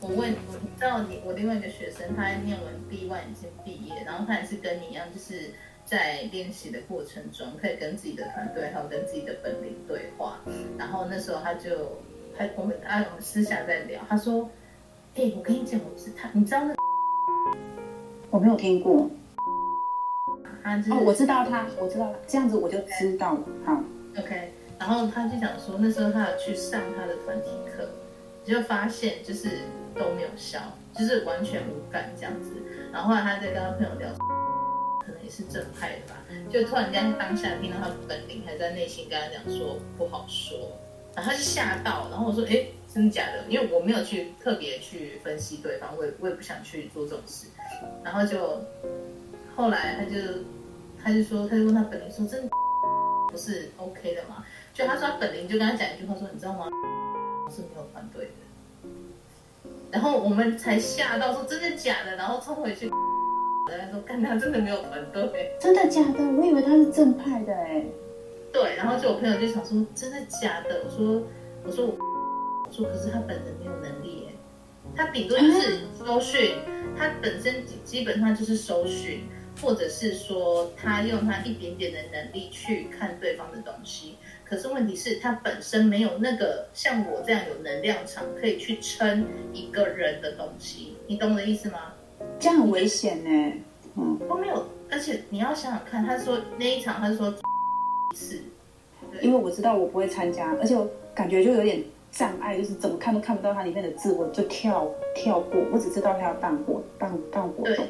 我问我，你知道你我另外一个学生，他念完 B1 已经毕业，然后他也是跟你一样，就是。在练习的过程中，可以跟自己的团队还有跟自己的本领对话。然后那时候他就，他我们啊我们私下在聊，他说：“哎、欸，我跟你讲，我是他，你知道那？我没有听过。他就是、哦，我知道他，我知道这样子我就知道了。好，OK。然后他就讲说，那时候他有去上他的团体课，就发现就是都没有效，就是完全无感这样子。然后后来他在跟他朋友聊。可能也是正派的吧，就突然间当下听到他本领，还在内心跟他讲说不好说，然后他就吓到，然后我说哎，真的假的？因为我没有去特别去分析对方，我也我也不想去做这种事，然后就后来他就他就说，他就问他本领说真的不是 OK 的吗？就他说他本领就跟他讲一句话说，你知道吗？是没有团队的，然后我们才吓到说真的假的，然后冲回去。人家说，干他真的没有团队，真的假的？我以为他是正派的哎。对，然后就我朋友就想说，真的假的？我说，我说我，我说可是他本人没有能力哎，他顶多就是收讯，他本身基本上就是搜讯，或者是说他用他一点点的能力去看对方的东西。可是问题是，他本身没有那个像我这样有能量场可以去撑一个人的东西，你懂我的意思吗？这样很危险呢，嗯，都没有，而且你要想想看，他说那一场，他是说一次，因为我知道我不会参加，而且我感觉就有点障碍，就是怎么看都看不到他里面的字，我就跳跳过，我只知道他要办活办办活动，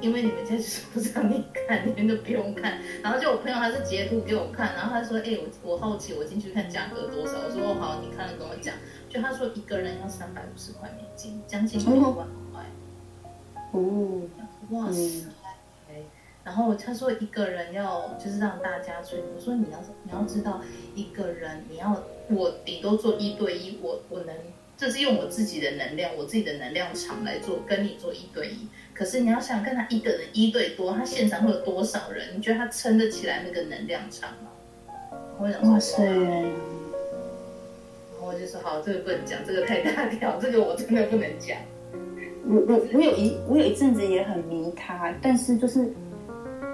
因为你们这是不让你看，你们都不用看，然后就我朋友他是截图给我看，然后他说，哎、欸，我我好奇，我进去看价格多少，我说哦好，你看了跟我讲，就他说一个人要三百五十块美金，将近六万。块哦，哇塞！然后他说一个人要就是让大家吹，我说你要你要知道一个人你要我顶多做一对一，我我能这是用我自己的能量，我自己的能量场来做跟你做一对一。可是你要想跟他一个人一对多，他现场会有多少人？你觉得他撑得起来那个能量场吗？我想说哇塞！然后我就说好，这个不能讲，这个太大条，这个我真的不能讲。我我我有一我有一阵子也很迷他，但是就是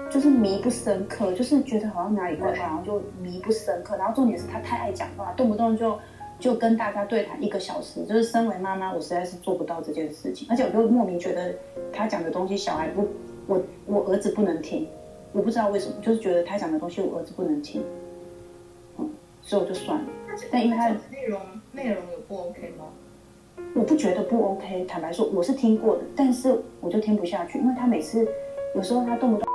就是迷不深刻，就是觉得好像哪里怪怪，然后就迷不深刻。然后重点是他太爱讲话，动不动就就跟大家对谈一个小时。就是身为妈妈，我实在是做不到这件事情，而且我就莫名觉得他讲的东西小孩不，我我儿子不能听，我不知道为什么，就是觉得他讲的东西我儿子不能听，嗯，所以我就算了。但因为他内容内容有不 OK 吗？我不觉得不 OK，坦白说我是听过的，但是我就听不下去，因为他每次有时候他动不动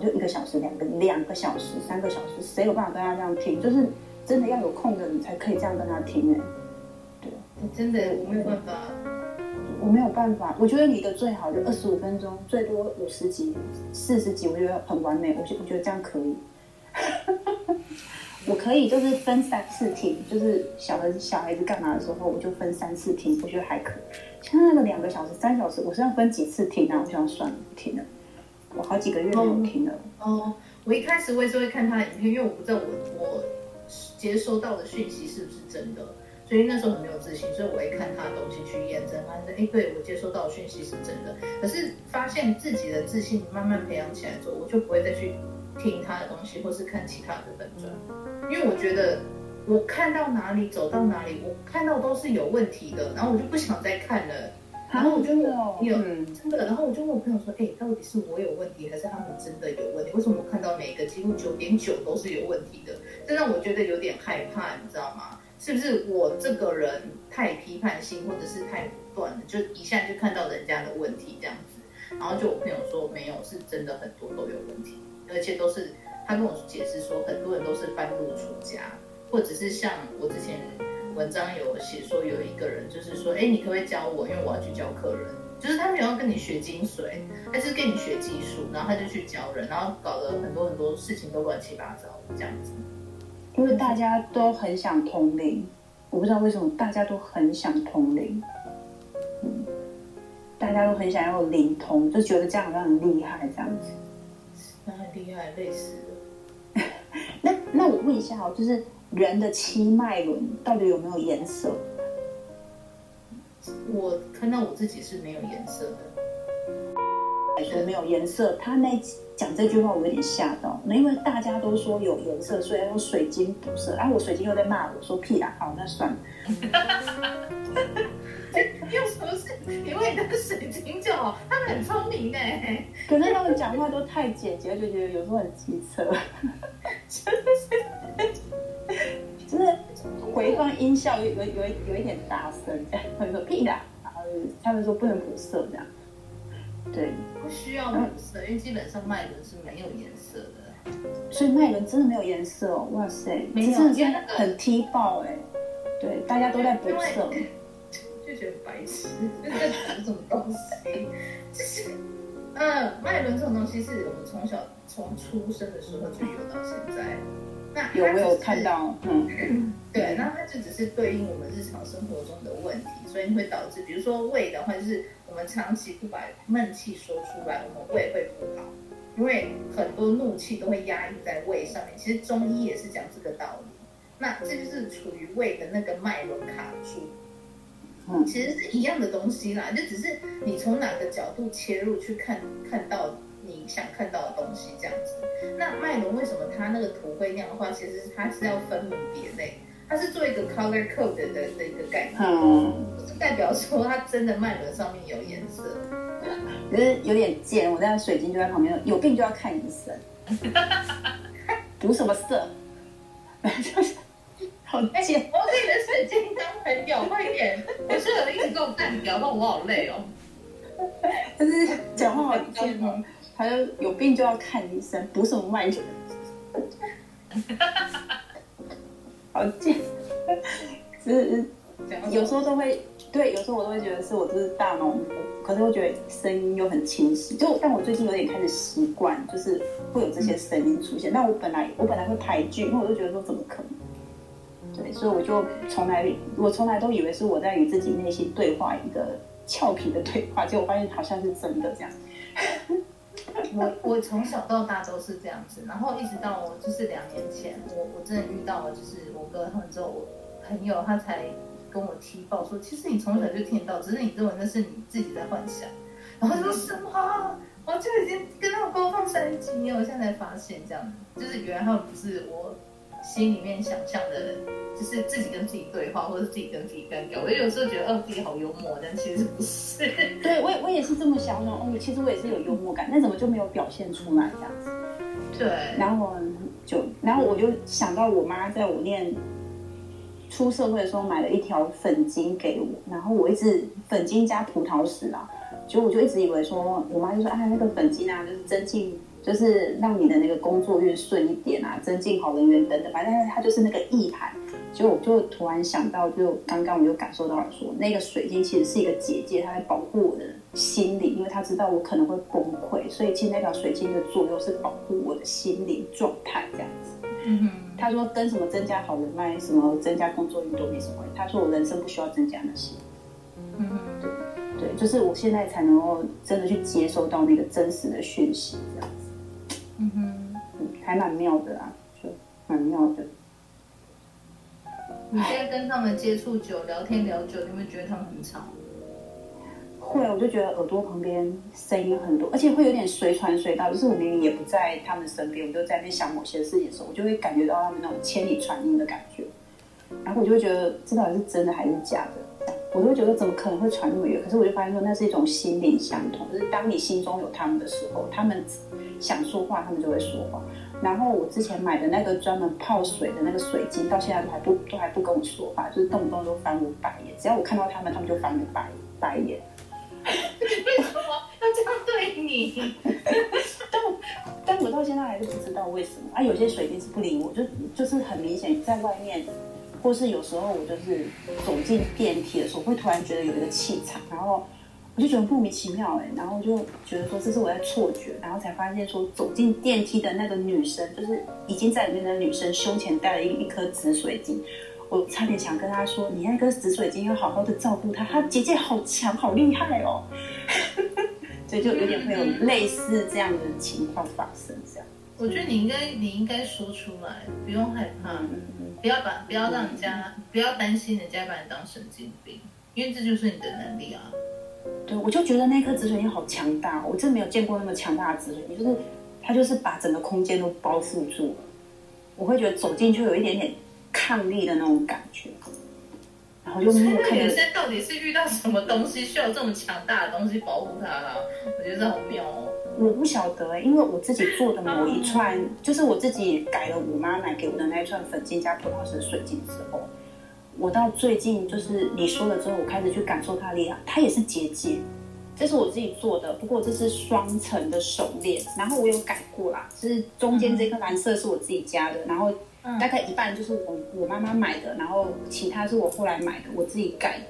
就一个小时、两个两个小时、三个小时，谁有办法跟他这样听？就是真的要有空的你才可以这样跟他听哎。对，真的我没有办法，我没有办法。我觉得你的最好就二十五分钟，最多五十几、四十几，我觉得很完美。我觉我觉得这样可以。*laughs* 我可以就是分三次听，就是小孩子小孩子干嘛的时候，我就分三次听，我觉得还可以。像那个两个小时、三小时，我是要分几次听啊？我想算了，不听了。我好几个月没有听了。哦，哦，我一开始我也是会看他的影片，因为我不知道我我接收到的讯息是不是真的，所以那时候很没有自信，所以我会看他的东西去验证，发现哎，对我接收到的讯息是真的。可是发现自己的自信慢慢培养起来之后，我就不会再去听他的东西，或是看其他的粉专。因为我觉得我看到哪里走到哪里，我看到都是有问题的，然后我就不想再看了。然后我就问有真的，然后我就问我朋友说：“哎，到底是我有问题，还是他们真的有问题？为什么我看到每一个几乎九点九都是有问题的？这让我觉得有点害怕，你知道吗？是不是我这个人太批判性，或者是太武断了，就一下就看到人家的问题这样子？然后就我朋友说没有，是真的很多都有问题，而且都是。”他跟我解释说，很多人都是半路出家，或者是像我之前文章有写说，有一个人就是说，哎，你可不可以教我？因为我要去教客人，就是他没有要跟你学精髓，他是跟你学技术，然后他就去教人，然后搞得很多很多事情都乱七八糟这样子。因为大家都很想通灵，我不知道为什么大家都很想通灵，嗯，大家都很想要灵通，就觉得这样好像很厉害这样子。那很厉害，累死了。*laughs* 那那我问一下哦，就是人的七脉轮到底有没有颜色？我看到我自己是没有颜色的，说没有颜色。他那讲这句话我有点吓到，那因为大家都说有颜色，所以用水晶补色。然后我水晶又在骂我说屁啦，好，那算了。有什么事？因为那个水晶就好，他们很聪明哎。可是他们讲话都太简洁，就觉得有时候很机车。真的是，就是回放音效有有有有一点大声，这样他们说屁啦，然后他们说不能补色这样。对，不需要补色，因为基本上脉轮是没有颜色的。所以麦轮真的没有颜色哦，哇塞，没有，真的很踢爆哎。对，大家都在补色。就觉得白痴，就在讲什么东西，就是，呃，脉轮这种东西是我们从小从出生的时候就有到现在。那有没有看到？嗯，*clears throat* 对，那它就只是对应我们日常生活中的问题，所以会导致，比如说胃的话，就是我们长期不把闷气说出来，我们胃会不好，因为很多怒气都会压抑在胃上面。其实中医也是讲这个道理，那这就是处于胃的那个脉轮卡住。嗯，其实是一样的东西啦，就只是你从哪个角度切入去看，看到你想看到的东西这样子。那麦伦为什么它那个图会那样的话？其实它是要分门别类，它是做一个 color code 的的，一个概念，嗯，代表说它真的脉轮上面有颜色。可是有点贱，我在水晶就在旁边，有病就要看医生，读什么色？*laughs* 就是。哎，我跟你的水晶当朋友，快点！我室友一直跟我干掉，但我好累哦。但是讲话好贱哦，他就有病就要看医生，补什么脉轮？好贱！是有时候都会对，有时候我都会觉得是我就是大脑，可是我觉得声音又很清晰。就但我最近有点开始习惯，就是会有这些声音出现。但我本来我本来会排剧，因为我就觉得说怎么可能？对，所以我就从来，我从来都以为是我在与自己内心对话，一个俏皮的对话，结果发现好像是真的这样。我我从小到大都是这样子，然后一直到我就是两年前，我我真的遇到了，就是我哥他们之后，我朋友他才跟我提报说，其实你从小就听到，只是你认为那是你自己在幻想。然后说什么？我就已经跟他们沟通三几年，我现在才发现这样，就是原来他们不是我。心里面想象的，就是自己跟自己对话，或者自己跟自己干掉。我有时候觉得，哦，自己好幽默，但其实不是。对，我也我也是这么想的。哦，其实我也是有幽默感，那怎么就没有表现出来这样子？对。然后就，然后我就想到我妈在我念出社会的时候买了一条粉晶给我，然后我一直粉晶加葡萄石啊，就我就一直以为说，我妈就说，哎，那个粉晶啊，就是增进。就是让你的那个工作越顺一点啊，*laughs* 增进好人缘等等，反正它就是那个意涵。所以我就突然想到，就刚刚我就感受到了说，那个水晶其实是一个结界，它在保护我的心灵，因为它知道我可能会崩溃，所以其实那条水晶的作用是保护我的心灵状态这样子。嗯哼，他说跟什么增加好人脉、什么增加工作运都没什么关系。他说我人生不需要增加那些。嗯哼，对对，就是我现在才能够真的去接收到那个真实的讯息，这样子。嗯哼，嗯，还蛮妙的啊，就蛮妙的。你现在跟他们接触久，聊天聊久，你有没有觉得他们很吵？会，我就觉得耳朵旁边声音很多，而且会有点随传随到。就是我明明也不在他们身边，我就在那边想某些事情的时候，我就会感觉到他们那种千里传音的感觉。然后我就会觉得，这到底是真的还是假的？我就会觉得怎么可能会传那么远？可是我就发现说，那是一种心灵相通，就是当你心中有他们的时候，他们想说话，他们就会说话。然后我之前买的那个专门泡水的那个水晶，到现在都还不都还不跟我说话，就是动不动都翻我白眼。只要我看到他们，他们就翻我白白眼。*laughs* 为什么要这样对你？*laughs* 但但我到现在还是不知道为什么啊。有些水晶是不理我，就就是很明显在外面，或是有时候我就是走进电梯的时候，会突然觉得有一个气场，然后我就觉得莫名其妙哎，然后就觉得说这是我在错觉，然后才发现说走进电梯的那个女生，就是已经在里面的女生胸前戴了一一颗紫水晶。我差点想跟他说：“你那颗紫水晶要好好的照顾他，他姐姐好强，好厉害哦。*laughs* ”所以就有点会有类似这样的情况发生。这样，我觉得你应该你应该说出来，不用害怕，嗯嗯、不要把不要让人家、嗯、不要担心人家把你当神经病，因为这就是你的能力啊。对，我就觉得那颗紫水晶好强大，我真没有见过那么强大的紫水晶，就是它就是把整个空间都包覆住了。我会觉得走进去有一点点。抗力的那种感觉，然后就没有看到。女生到底是遇到什么东西需要这么强大的东西保护他啦？我觉得这好妙哦。我不晓得哎、欸，因为我自己做的某一串，就是我自己改了我妈买给我的那一串粉晶加葡萄石水晶之后，我到最近就是你说了之后，我开始去感受它的力量，它也是结界。这是我自己做的，不过这是双层的手链，然后我有改过啦，就是中间这颗蓝色是我自己加的，然后。大概一半就是我我妈妈买的，然后其他是我后来买的，我自己改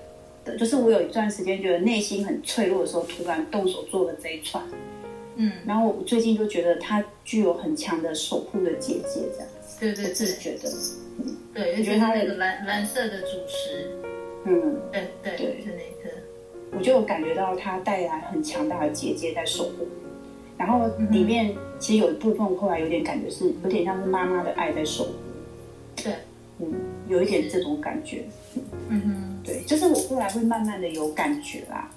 的。就是我有一段时间觉得内心很脆弱的时候，突然动手做了这一串。嗯，然后我最近就觉得它具有很强的守护的结界，这样子。对对对，自己觉得，嗯，对，觉得它那个蓝蓝色的主石，嗯，对对对，是那一颗。我就感觉到它带来很强大的结界在守护。然后里面其实有一部分后来有点感觉是有点像是妈妈的爱在守护。对，嗯，有一点这种感觉，嗯哼，对，就是我后来会慢慢的有感觉啦，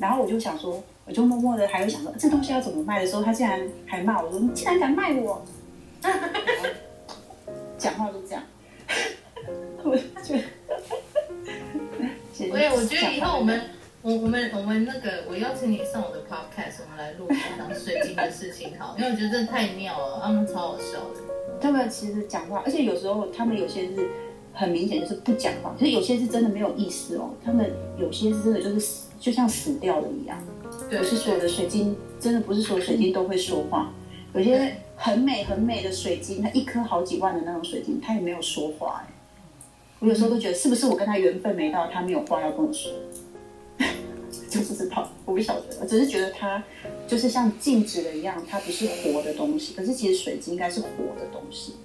然后我就想说，我就默默的还会想说，这东西要怎么卖的时候，他竟然还骂我说，你竟然敢卖我，*laughs* 讲话就这样，我觉得，对，我觉得以后我们，我我们我们那个，我邀请你上我的 podcast，我们来录讲水晶的事情好，因为我觉得真的太妙了，他们超好笑的。他们其实讲话，而且有时候他们有些是很明显就是不讲话，可是有些是真的没有意思哦。他们有些是真的就是死，就像死掉了一样。对，不是所有的水晶，真的不是所有水晶都会说话。有些很美很美的水晶，它一颗好几万的那种水晶，它也没有说话。我有时候都觉得是不是我跟他缘分没到，他没有话要跟我说。就不知道，我不晓得，我只是觉得它就是像静止的一样，它不是活的东西。可是其实水晶应该是活的东西。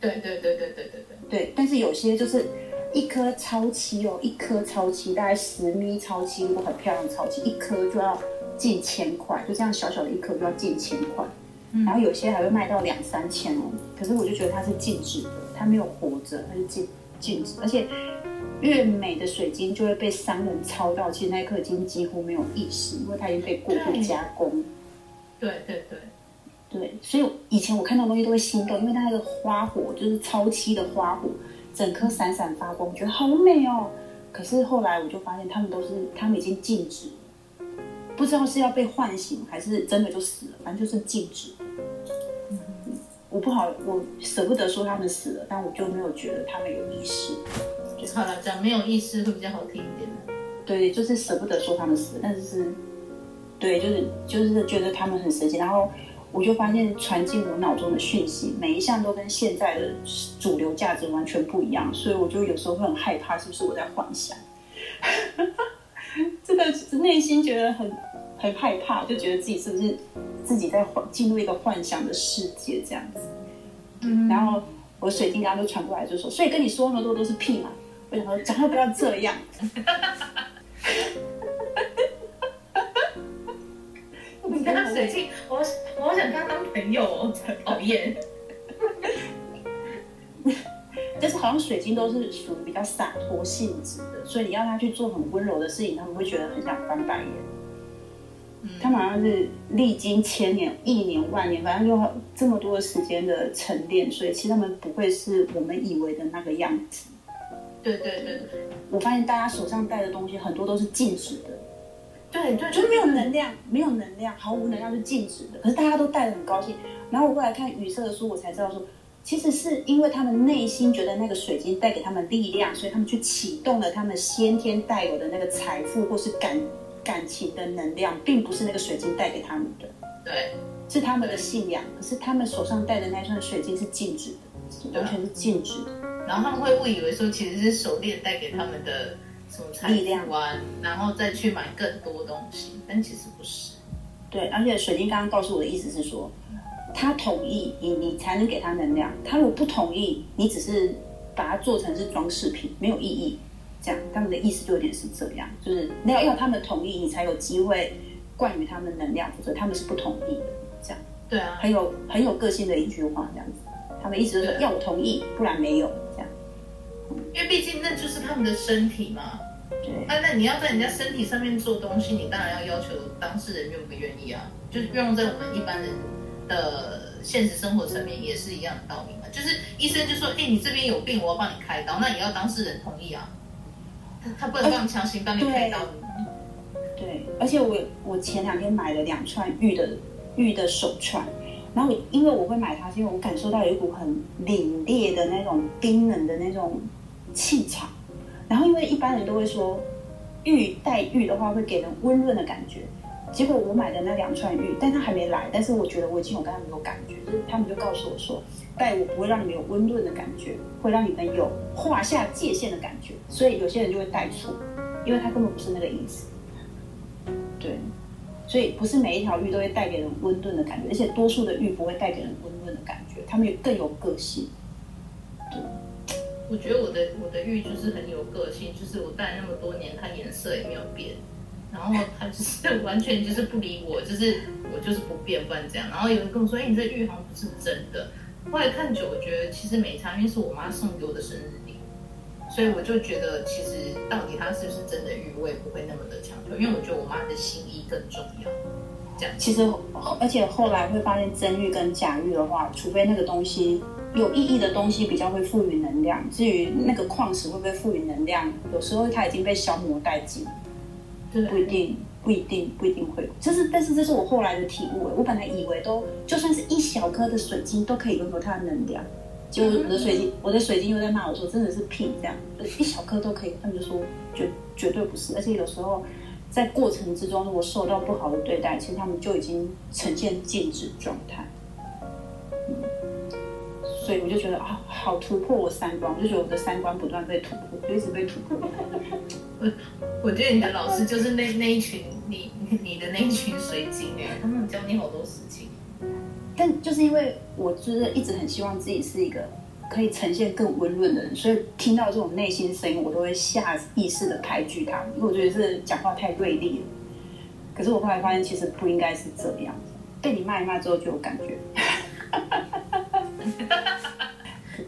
对对对对对对对。对，但是有些就是一颗超期哦，一颗超期，大概十米超期，如果很漂亮的超期，一颗就要近千块，就这样小小的一颗就要近千块。嗯。然后有些还会卖到两三千哦。可是我就觉得它是静止的，它没有活着，它是静静止，而且。越美的水晶就会被商人抄到，其实那颗晶几乎没有意识，因为它已经被过度加工。对对对对，所以以前我看到东西都会心动，因为它那个花火就是超期的花火，整颗闪闪发光，我觉得好美哦。可是后来我就发现，他们都是他们已经静止，不知道是要被唤醒还是真的就死了，反正就是静止。嗯，我不好，我舍不得说他们死了，但我就没有觉得他们有意识。好了，讲没有意思会比较好听一点。对，就是舍不得说他们死，但是是，对，就是就是觉得他们很神奇。然后我就发现传进我脑中的讯息，每一项都跟现在的主流价值完全不一样，所以我就有时候会很害怕，是不是我在幻想？这个内心觉得很很害怕，就觉得自己是不是自己在幻进入一个幻想的世界这样子。嗯，然后。我水晶刚刚就传过来就说，所以跟你说那么多都是屁嘛。我想说，讲话不要这样。你跟他水晶，我我好想跟他当朋友哦，讨厌。但是好像水晶都是属于比较洒脱性质的，所以你要他去做很温柔的事情，他们会觉得很想翻白眼。嗯，他们好像是历经千年、亿年、万年，反正就这么多的时间的沉淀，所以其实他们不会是我们以为的那个样子。对对对，我发现大家手上戴的东西很多都是静止的，对对，就是没有能量，没有能量，毫无能量是静止的。可是大家都戴的很高兴。然后我后来看雨色的书，我才知道说。其实是因为他们内心觉得那个水晶带给他们力量，所以他们去启动了他们先天带有的那个财富或是感感情的能量，并不是那个水晶带给他们的。对，是他们的信仰。可是他们手上戴的那串水晶是静止的，完全是静止的。然后他们会误以为说，其实是手链带给他们的什么财富啊，力量，然后再去买更多东西，但其实不是。对，而且水晶刚刚告诉我的意思是说。他同意你，你才能给他能量。他如果不同意，你只是把它做成是装饰品，没有意义。这样，他们的意思就有点是这样，就是那要要他们同意，你才有机会灌予他们能量，否则他们是不同意的。这样，对啊，很有很有个性的一句话，这样子。他们意思就是说要我同意，不然没有。因为毕竟那就是他们的身体嘛。对。啊，那你要在人家身体上面做东西，你当然要要求当事人愿不愿意啊，就是用在我们一般人的现实生活层面也是一样的道理嘛，就是医生就说，哎，你这边有病，我要帮你开刀，那也要当事人同意啊，他他不能这样强行帮你开刀。对，对，而且我我前两天买了两串玉的玉的手串，然后因为我会买它，是因为我感受到有一股很凛冽的那种冰冷的那种气场，然后因为一般人都会说，玉带玉的话会给人温润的感觉。结果我买的那两串玉，但他还没来，但是我觉得我已经有跟他们有感觉，就是他们就告诉我说，戴我不会让你们有温润的感觉，会让你们有划下界限的感觉，所以有些人就会戴错，因为他根本不是那个意思。对，所以不是每一条玉都会带给人温润的感觉，而且多数的玉不会带给人温润的感觉，他们更有个性。对，我觉得我的我的玉就是很有个性，就是我戴那么多年，它颜色也没有变。然后它就是 *laughs* 完全就是不理我，就是我就是不变，不然这样。然后有人跟我说：“哎，你这玉好像不是真的。”后来看久，我觉得其实没差，因为是我妈送给我的生日礼，所以我就觉得其实到底它是不是真的玉，我也不会那么的强求，因为我觉得我妈的心意更重要。这样，其实而且后来会发现真玉跟假玉的话，除非那个东西有意义的东西比较会赋予能量，至于那个矿石会不会赋予能量，有时候它已经被消磨殆尽。对，不一定，不一定，不一定会。这是，但是这是我后来的体悟。我本来以为都就算是一小颗的水晶都可以拥有它的能量，结果我的水晶，我的水晶又在骂我说真的是屁，这样，一小颗都可以。他们就说绝绝对不是，而且有时候在过程之中，如果受到不好的对待，其实他们就已经呈现静止状态。所以我就觉得啊，好突破我三观，我就觉得我的三观不断被突破，就一直被突破。*laughs* 我我觉得你的老师就是那那一群你你的那一群水晶哎，他们教你好多事情。但就是因为我就是一直很希望自己是一个可以呈现更温润的人，所以听到这种内心声音，我都会下意识的排拒他们，因为我觉得是讲话太锐利了。可是我后来发现，其实不应该是这样。被你骂一骂之后，就有感觉。*laughs*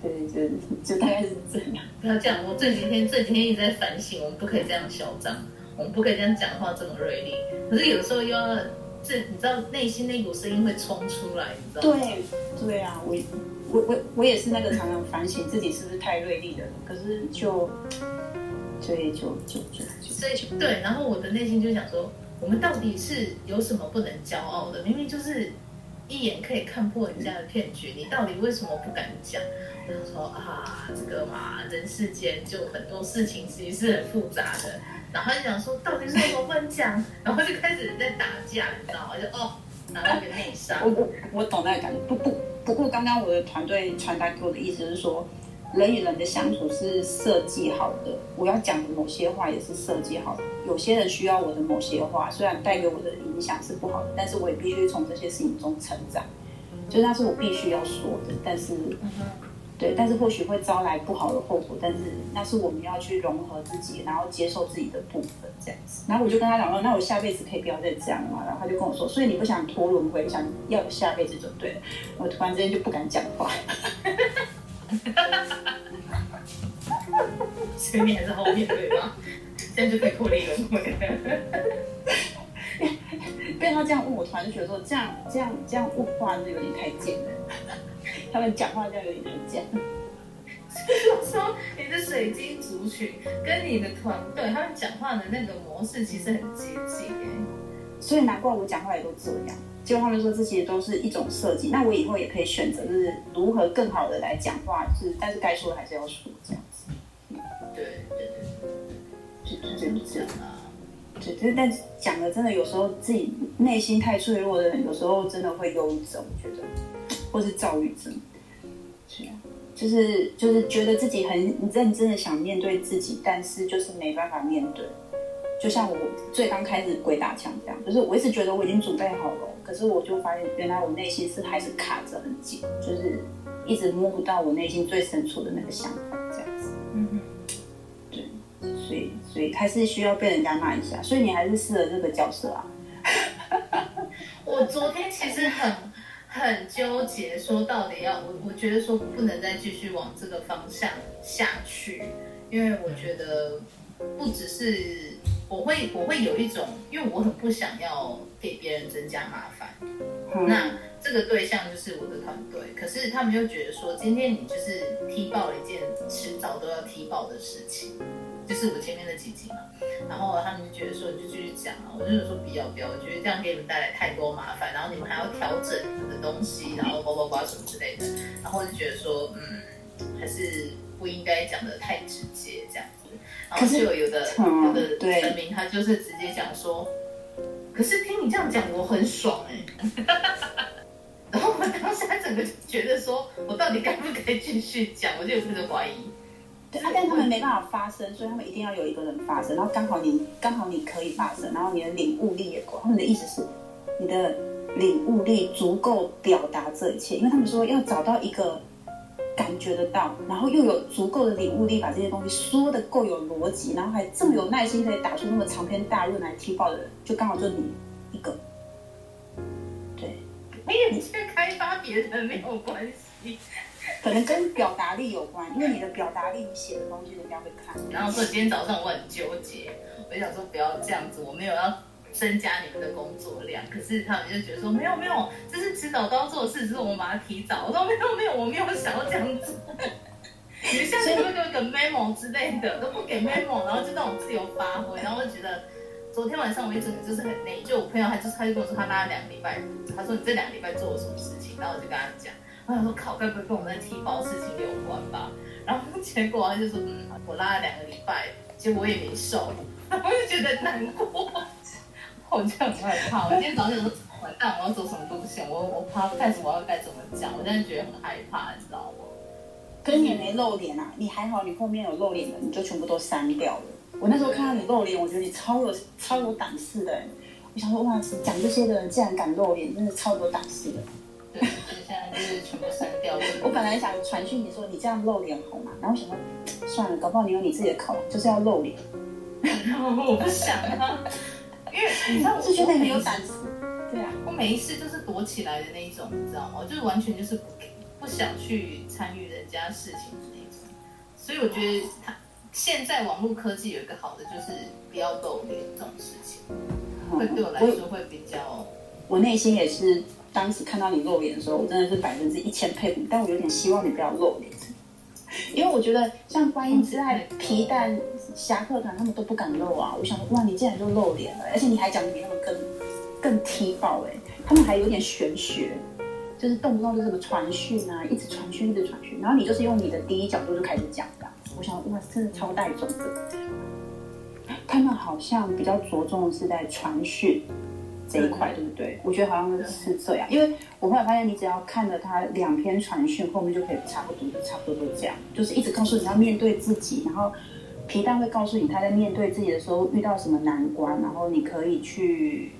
对，就大概是这样。不要这样，我这几天这几天一直在反省，我们不可以这样嚣张，我们不可以这样讲话这么锐利。可是有时候又要这，你知道内心那股声音会冲出来，你知道吗？对，对啊，我我我我也是那个常常反省自己是不是太锐利的人，可是就，所以就就就就所以对，然后我的内心就想说，我们到底是有什么不能骄傲的？明明就是。一眼可以看破人家的骗局，你到底为什么不敢讲？就是说啊，这个嘛，人世间就很多事情其实是很复杂的。然后就想说，到底是为什么不能讲？然后就开始在打架，你知道吗？就哦，然后一个内伤。我我我懂那个感觉。不不不过，刚刚我的团队传达给我的意思是说。人与人的相处是设计好的，我要讲的某些话也是设计好的。有些人需要我的某些话，虽然带给我的影响是不好的，但是我也必须从这些事情中成长。就那是我必须要说的，但是，对，但是或许会招来不好的后果，但是那是我们要去融合自己，然后接受自己的部分这样子。然后我就跟他讲说，那我下辈子可以不要再这样嘛？然后他就跟我说，所以你不想脱轮回，想要有下辈子就对了。我突然之间就不敢讲话。*laughs* 所以你还是后面对吗？这样就可以脱离轮回。被他这样问我，突然就觉得说，这样这样这样问话就有点太贱了。他们讲话这样有点太贱。就 *laughs* 是说，你的水晶族群跟你的团队，他们讲话的那个模式其实很接近耶。所以难怪我讲话也都这样。结果他们说，这些都是一种设计。那我以后也可以选择，就是如何更好的来讲话，是但是该说的还是要说，这样子。对对对，就就这样啊。对，但讲的真的有时候自己内心太脆弱的人，有时候真的会忧郁症，我觉得，或是躁郁症。是啊，就是就是觉得自己很认真的想面对自己，但是就是没办法面对。就像我最刚开始鬼打墙这样，就是我一直觉得我已经准备好了，可是我就发现原来我内心是还是卡着很紧，就是一直摸不到我内心最深处的那个想法。所以，所以还是需要被人家骂一下。所以你还是适合这个角色啊。*laughs* 我昨天其实很很纠结，说到底要我，我觉得说不能再继续往这个方向下去，因为我觉得不只是我会，我会有一种，因为我很不想要给别人增加麻烦。嗯、那这个对象就是我的团队，可是他们又觉得说，今天你就是踢爆了一件迟早都要踢爆的事情。就是我前面的几集嘛，然后他们就觉得说，你就继续讲啊，我就是说不要不要，我觉得这样给你们带来太多麻烦，然后你们还要调整你们的东西，然后包包包什么之类的，然后我就觉得说，嗯，还是不应该讲的太直接这样子。然后就有，有的有的神明他就是直接讲说，可是听你这样讲我很爽哎、欸，*laughs* 然后我当下整个就觉得说我到底该不该继续讲，我就有这个怀疑。对啊，但他们没办法发声，所以他们一定要有一个人发声，然后刚好你刚好你可以发声，然后你的领悟力也够。他们的意思是，你的领悟力足够表达这一切，因为他们说要找到一个感觉得到，然后又有足够的领悟力把这些东西说的够有逻辑，然后还这么有耐心可以打出那么长篇大论来踢爆的人，就刚好就你一个。对，你也去开发别人没有关系。可能跟表达力有关，因为你的表达力，你写的东西人家会看。然后说今天早上我很纠结，我就想说不要这样子，我没有要增加你们的工作量，可是他们就觉得说没有没有，这是迟早都要做的事，只是我们把它提早。我说没有没有，我没有想要这样子。你们下次会给我一个 memo 之类的，都不给 memo，然后就让我自由发挥，然后我就觉得昨天晚上我一整个就是很内疚。就我朋友还就是他就跟我说他拉了两个礼拜，他说你这两个礼拜做了什么事情，然后我就跟他讲。我想说，考该不会跟我们的提包事情有关吧？然后结果他就说，嗯，我拉了两个礼拜，结果我也没瘦，*laughs* 我就觉得难过，我就很害怕。我今天早上说，完蛋，我要走什么路线？我我怕开始我要该怎么讲？我现在觉得很害怕，你知道吗？可是你没露脸啊，你还好，你后面有露脸的，你就全部都删掉了。我那时候看到你露脸，我觉得你超有超有胆识的。我想说，哇，讲这些的人竟然敢露脸，真的超有胆识的。对，所以现在就是全部删掉了。我本来想传讯你说你这样露脸好吗？然后想说算了，搞不好你有你自己的考量，就是要露脸。我不想啊，因为你知道我是觉得很有胆子。对啊，我每一次就是躲起来的那一种，你知道吗？就是完全就是不不想去参与人家事情的那一种。所以我觉得他现在网络科技有一个好的，就是不要露脸这种事情，会对我来说会比较。我内心也是。当时看到你露脸的时候，我真的是百分之一千佩服，但我有点希望你不要露脸，因为我觉得像观音之爱、皮蛋侠客团他们都不敢露啊。我想说，哇，你竟然就露脸了，而且你还讲的比他们更更踢爆哎，他们还有点玄学，就是动不动就什么传讯啊，一直传讯，一直传讯，然后你就是用你的第一角度就开始讲的。我想，哇，真的超带种的。他们好像比较着重的是在传讯。这一块对不对？我觉得好像是这样，因为我后来发现，你只要看了他两篇传讯，后面就可以差不多，差不多都这样，就是一直告诉你要面对自己，然后皮蛋会告诉你他在面对自己的时候遇到什么难关，然后你可以去，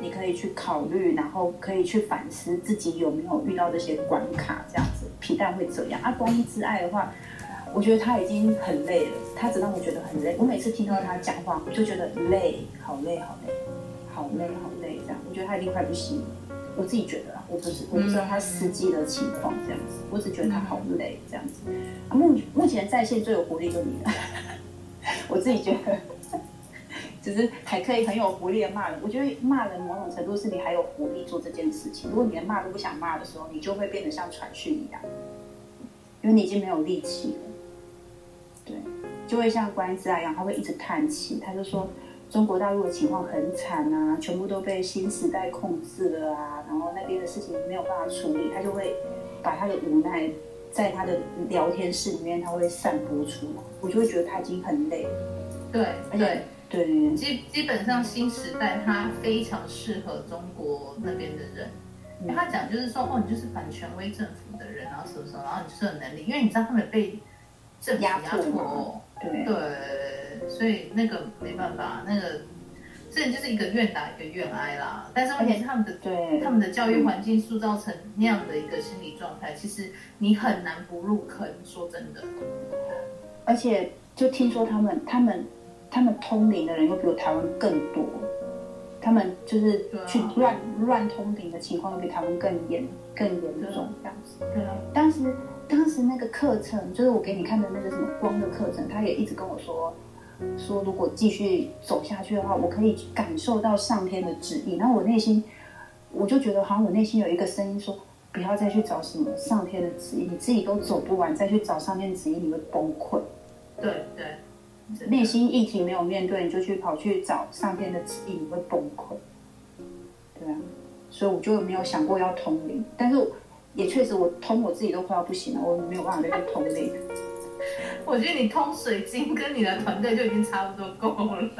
你可以去考虑，然后可以去反思自己有没有遇到这些关卡，这样子。皮蛋会这样啊。光一之爱的话，我觉得他已经很累了，他只让我觉得很累。我每次听到他讲话，我就觉得累，好累，好累，好累，好累，这样。我觉得他已经快不行了。我自己觉得啊，我不是，我不知道他实际的情况这样子，我只觉得他好累这样子。啊，目目前在线最有活力就你了，*laughs* 我自己觉得。只是还可以很有活力的骂人，我觉得骂人某种程度是你还有活力做这件事情。如果你连骂都不想骂的时候，你就会变得像传讯一样，因为你已经没有力气了。对，就会像关之爱一样，他会一直叹气，他就说中国大陆的情况很惨啊，全部都被新时代控制了啊，然后那边的事情没有办法处理，他就会把他的无奈在他的聊天室里面，他会散播出来，我就会觉得他已经很累对。对，而且。对，基基本上新时代他非常适合中国那边的人，他讲就是说，哦，你就是反权威政府的人，然后什么什么，然后你就是有能力，因为你知道他们被政府压迫，对。对，所以那个没办法，那个这就是一个愿打一个愿挨啦。但是问题是他们的对他们的教育环境塑造成那样的一个心理状态，其实你很难不入坑，说真的。而且就听说他们他们。他们通灵的人又比我台湾更多，他们就是去乱乱通灵的情况又比台湾更严更严重这样子。对啊，当时当时那个课程，就是我给你看的那个什么光的课程，他也一直跟我说，说如果继续走下去的话，我可以感受到上天的旨意。然后我内心，我就觉得好像我内心有一个声音说，不要再去找什么上天的旨意，你自己都走不完，再去找上天的旨意，你会崩溃。对对。内心议题没有面对，你就去跑去找上天的旨意，你会崩溃。对啊，所以我就没有想过要通灵，但是也确实我通我自己都快要不行了，我没有办法再去通灵。*laughs* 我觉得你通水晶跟你的团队就已经差不多够了，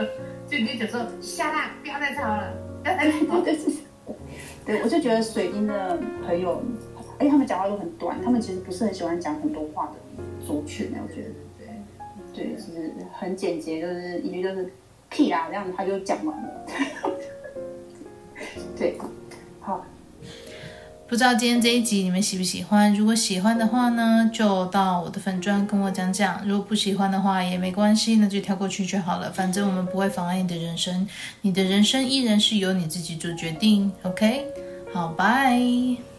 就你就说下啦，不要再吵了，不要再吵。对，*laughs* 对，我就觉得水晶的朋友，哎，他们讲话都很短，他们其实不是很喜欢讲很多话的族群呢，我觉得。对就，是很简洁，就是一句就是屁啦，这样他就讲完了。*laughs* 对，好，不知道今天这一集你们喜不喜欢？如果喜欢的话呢，就到我的粉专跟我讲讲；如果不喜欢的话也没关系，那就跳过去就好了。反正我们不会妨碍你的人生，你的人生依然是由你自己做决定。OK，好，拜。